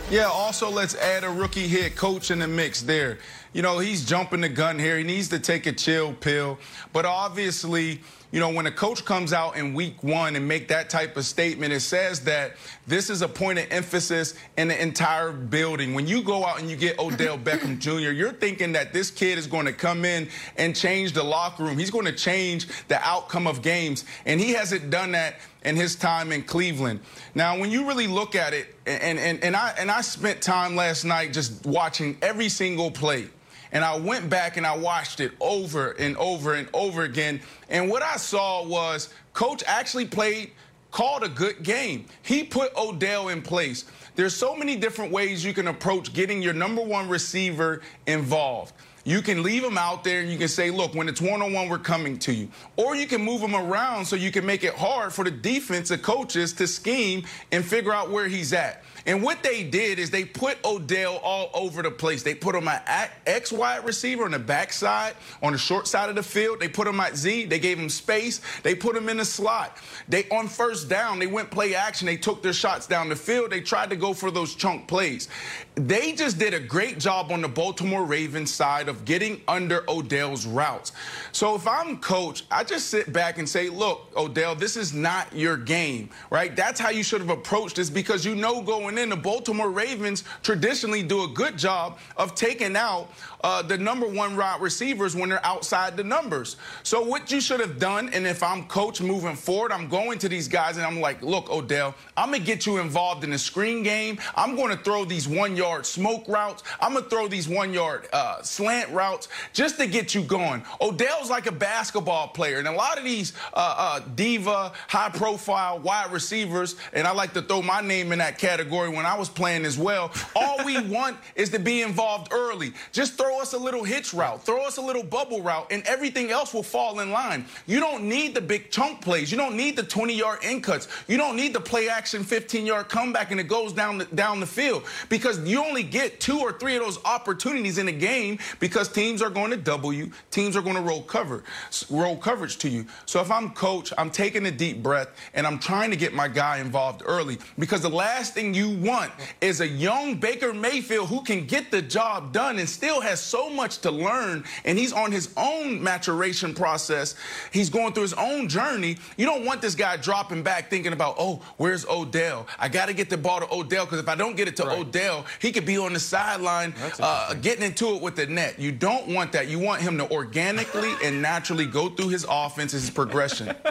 Yeah, also let's add a rookie head coach in the mix there. You know, he's jumping the gun here. He needs to take a chill pill. But obviously, you know, when a coach comes out in week one and make that type of statement, it says that this is a point of emphasis in the entire building. When you go out and you get Odell Beckham Jr., you're thinking that this kid is going to come in and change the locker room. He's going to change the outcome of games. And he hasn't done that in his time in Cleveland. Now, when you really look at it, and, and, and I and I spent time last night just watching every single play. And I went back and I watched it over and over and over again. And what I saw was coach actually played, called a good game. He put Odell in place. There's so many different ways you can approach getting your number one receiver involved. You can leave him out there and you can say, look, when it's one on one, we're coming to you. Or you can move him around so you can make it hard for the defensive coaches to scheme and figure out where he's at. And what they did is they put Odell all over the place. They put him at X wide receiver on the backside, on the short side of the field. They put him at Z. They gave him space. They put him in the slot. They on first down, they went play action. They took their shots down the field. They tried to go for those chunk plays. They just did a great job on the Baltimore Ravens side of getting under Odell's routes. So if I'm coach, I just sit back and say, look, Odell, this is not your game, right? That's how you should have approached this because you know going in, the Baltimore Ravens traditionally do a good job of taking out uh, the number one wide receivers when they're outside the numbers. So what you should have done, and if I'm coach moving forward, I'm going to these guys and I'm like, look, Odell, I'm gonna get you involved in the screen game. I'm to throw these one yard smoke routes. I'm gonna throw these one yard uh, slant routes just to get you going. Odell's like a basketball player, and a lot of these uh, uh diva, high profile wide receivers, and I like to throw my name in that category when I was playing as well. All we want is to be involved early. Just throw us a little hitch route, throw us a little bubble route, and everything else will fall in line. You don't need the big chunk plays. You don't need the 20 yard in cuts. You don't need the play action 15 yard comeback and it goes down the, down the field because you only get two or three of those opportunities in a game because teams are going to double you, teams are going to roll cover, roll coverage to you. So if I'm coach, I'm taking a deep breath and I'm trying to get my guy involved early because the last thing you want is a young Baker Mayfield who can get the job done and still has so much to learn and he's on his own maturation process. He's going through his own journey. You don't want this guy dropping back thinking about, oh, where's Odell? I got to get the ball to Odell because if I don't get it to right. Odell, he could be on the sideline uh, getting into it with the net. You don't want that. You want him to organically and naturally go through his offense, his progression.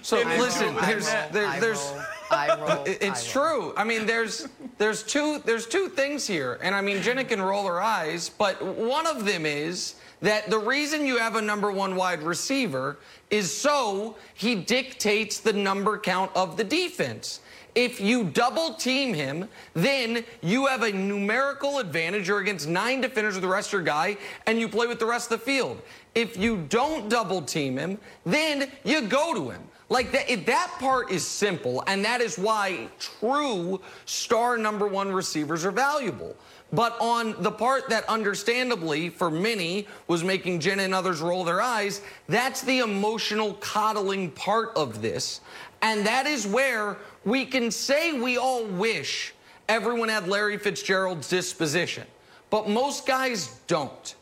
so listen, there's, there, there's. Roll, it's true. I mean, there's there's two there's two things here, and I mean, Jenna can roll her eyes, but one of them is that the reason you have a number one wide receiver is so he dictates the number count of the defense. If you double team him, then you have a numerical advantage. You're against nine defenders with the rest of your guy, and you play with the rest of the field. If you don't double team him, then you go to him. Like that, that part is simple, and that is why true star number one receivers are valuable. But on the part that understandably for many was making Jen and others roll their eyes, that's the emotional coddling part of this. And that is where we can say we all wish everyone had Larry Fitzgerald's disposition, but most guys don't.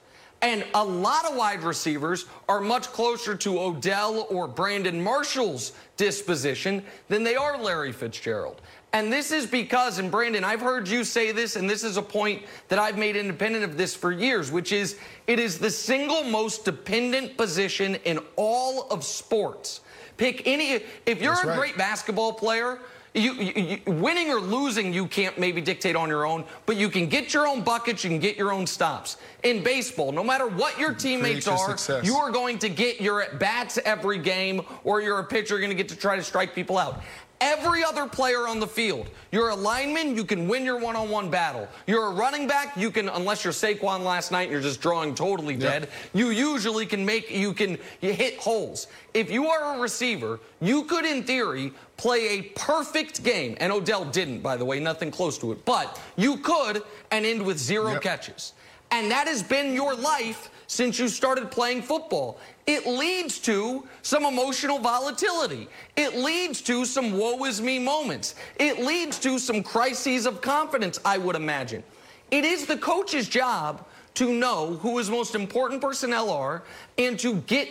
And a lot of wide receivers are much closer to Odell or Brandon Marshall's disposition than they are Larry Fitzgerald. And this is because, and Brandon, I've heard you say this, and this is a point that I've made independent of this for years, which is it is the single most dependent position in all of sports. Pick any, if you're That's a right. great basketball player, you, you, you, winning or losing, you can't maybe dictate on your own, but you can get your own buckets, you can get your own stops. In baseball, no matter what your teammates are, success. you are going to get your at bats every game, or you're a pitcher, you're going to get to try to strike people out every other player on the field. You're a lineman, you can win your one-on-one battle. You're a running back, you can, unless you're Saquon last night and you're just drawing totally dead, yep. you usually can make, you can you hit holes. If you are a receiver, you could, in theory, play a perfect game. And Odell didn't, by the way, nothing close to it. But you could and end with zero yep. catches. And that has been your life since you started playing football. It leads to some emotional volatility. It leads to some woe is me moments. It leads to some crises of confidence, I would imagine. It is the coach's job to know who his most important personnel are and to get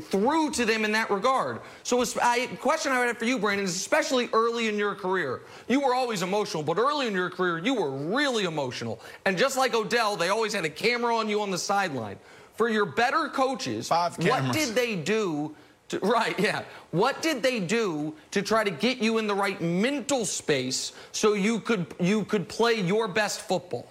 through to them in that regard. So, a question I would have for you, Brandon, is especially early in your career. You were always emotional, but early in your career, you were really emotional. And just like Odell, they always had a camera on you on the sideline. For your better coaches, what did they do? To, right, yeah. What did they do to try to get you in the right mental space so you could you could play your best football?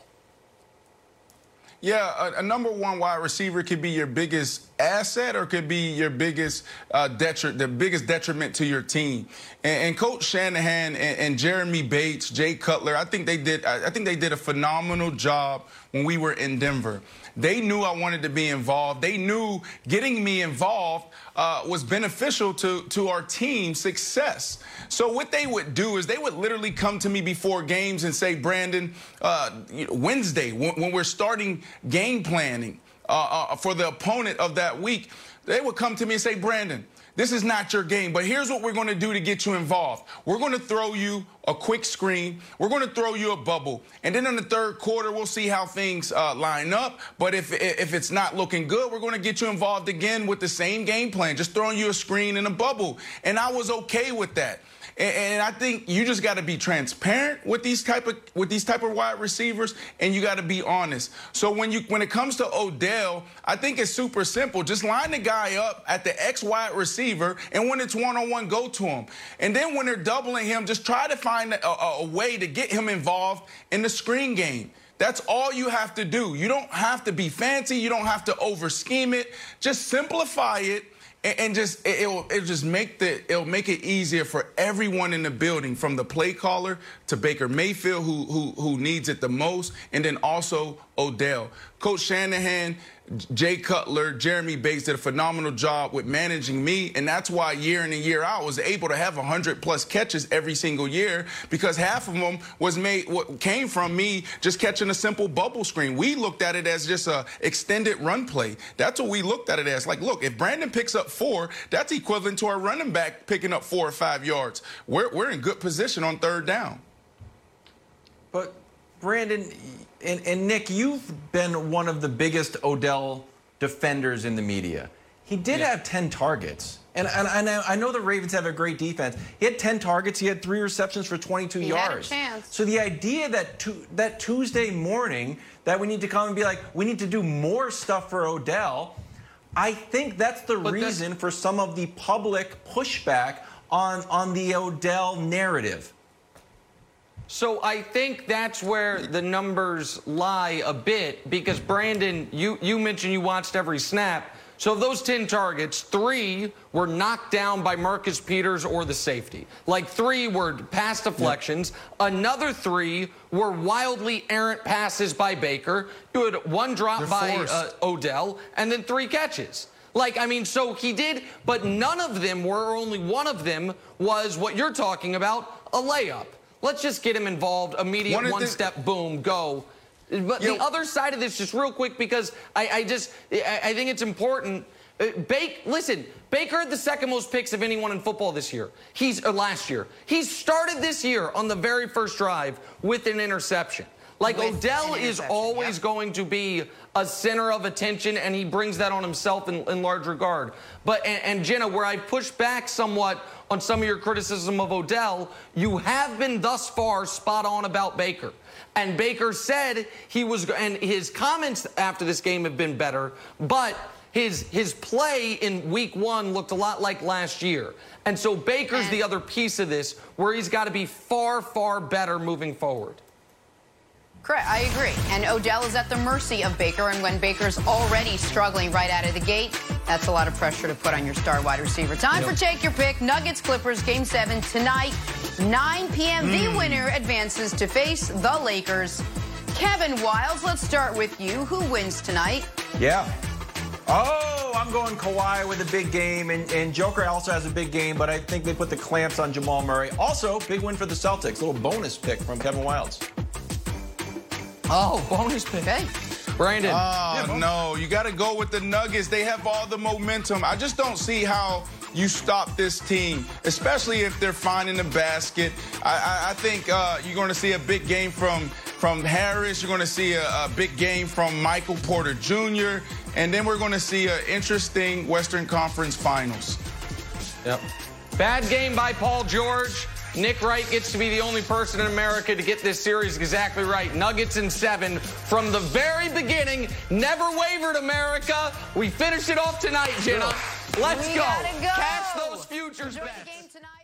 Yeah, a, a, number one wide receiver could be your biggest asset or could be your biggest uh, detriment, the biggest detriment to your team. And, and Coach Shanahan and, and, Jeremy Bates, Jay Cutler, I think they did. I think they did a phenomenal job when we were in Denver. They knew I wanted to be involved. They knew getting me involved uh, was beneficial to, to our team's success. So what they would do is they would literally come to me before games and say, Brandon, uh, Wednesday, when, when, we're starting game planning uh, uh, for the opponent of that week, they would come to me and say, Brandon, this is not your game, but here's what we're going to do to get you involved. We're going to throw you a quick screen. We're going to throw you a bubble. And then in the third quarter, we'll see how things uh, line up. But if, if it's not looking good, we're going to get you involved again with the same game plan, just throwing you a screen and a bubble. And I was okay with that. And, I think you just got to be transparent with these type of with these type of wide receivers, and you got to be honest. So when you when it comes to Odell, I think it's super simple. Just line the guy up at the X wide receiver, and when it's one on one, go to him. And then when they're doubling him, just try to find a, a way to get him involved in the screen game. That's all you have to do. You don't have to be fancy. You don't have to over scheme it. Just simplify it and, just it, will it'll just make the it'll make it easier for everyone in the building, from the play caller to Baker Mayfield, who who who needs it the most, and then also Odell. Coach Shanahan Jay Cutler, Jeremy Bates did a phenomenal job with managing me, and that's why year in and year out I was able to have 100 plus catches every single year because half of them was made what came from me just catching a simple bubble screen. We looked at it as just a extended run play. That's what we looked at it as. Like, look, if Brandon picks up four, that's equivalent to our running back picking up four or five yards. We're we're in good position on third down. But Brandon and, and Nick, you've been one of the biggest Odell defenders in the media. He did yeah. have 10 targets. And, and, and, I know the Ravens have a great defense. He had 10 targets. He had three receptions for 22 he yards. So the idea that tu- that Tuesday morning that we need to come and be like, we need to do more stuff for Odell, I think that's the but reason that's- for some of the public pushback on, on the Odell narrative. So I think that's where the numbers lie a bit because Brandon, you, you mentioned you watched every snap. So of those 10 targets, three were knocked down by Marcus Peters or the safety. Like three were pass deflections. Yep. Another three were wildly errant passes by Baker. You had one drop They're by uh, Odell, and then three catches. Like, I mean, so he did, but none of them were, or only one of them was what you're talking about, a layup. Let's just get him involved. Immediate one, one step, boom, go. But the know, other side of this, just real quick, because I, I just I, I, think it's important. Uh, Bake, listen, Baker had the second most picks of anyone in football this year. He's last year. He started this year on the very first drive with an interception. Like with Odell is always yep. going to be a center of attention, and he brings that on himself in, in large regard. But and, and Jenna, where I push back somewhat on some of your criticism of Odell, you have been thus far spot on about Baker. And Baker said he was, and his comments after this game have been better, but his his play in week one looked a lot like last year. And so Baker's the other piece of this where he's got to be far, far better moving forward. Correct. I agree. And Odell is at the mercy of Baker. And when Baker's already struggling right out of the gate, that's a lot of pressure to put on your star wide receiver. Time yep. for Take Your Pick. Nuggets Clippers game seven tonight, 9 p.m. Mm. The winner advances to face the Lakers. Kevin Wildes, let's start with you. Who wins tonight? Yeah. Oh, I'm going Kawhi with a big game, and, and Joker also has a big game, but I think they put the clamps on Jamal Murray. Also, big win for the Celtics. Little bonus pick from Kevin Wildes. Oh, bonus pick. Hey. Brandon. Oh, yeah, no. You got to go with the Nuggets. They have all the momentum. I just don't see how you stop this team, especially if they're finding the basket. I, I, I think uh, you're going to see a big game from from Harris. You're going to see a, a big game from Michael Porter Jr. And then we're going to see an interesting Western Conference Finals. Yep. Bad game by Paul George. Nick Wright gets to be the only person in America to get this series exactly right. Nuggets in seven from the very beginning. Never wavered, America. We finish it off tonight, Jenna. Let's we go. go. Catch those futures Enjoy bets. the game tonight.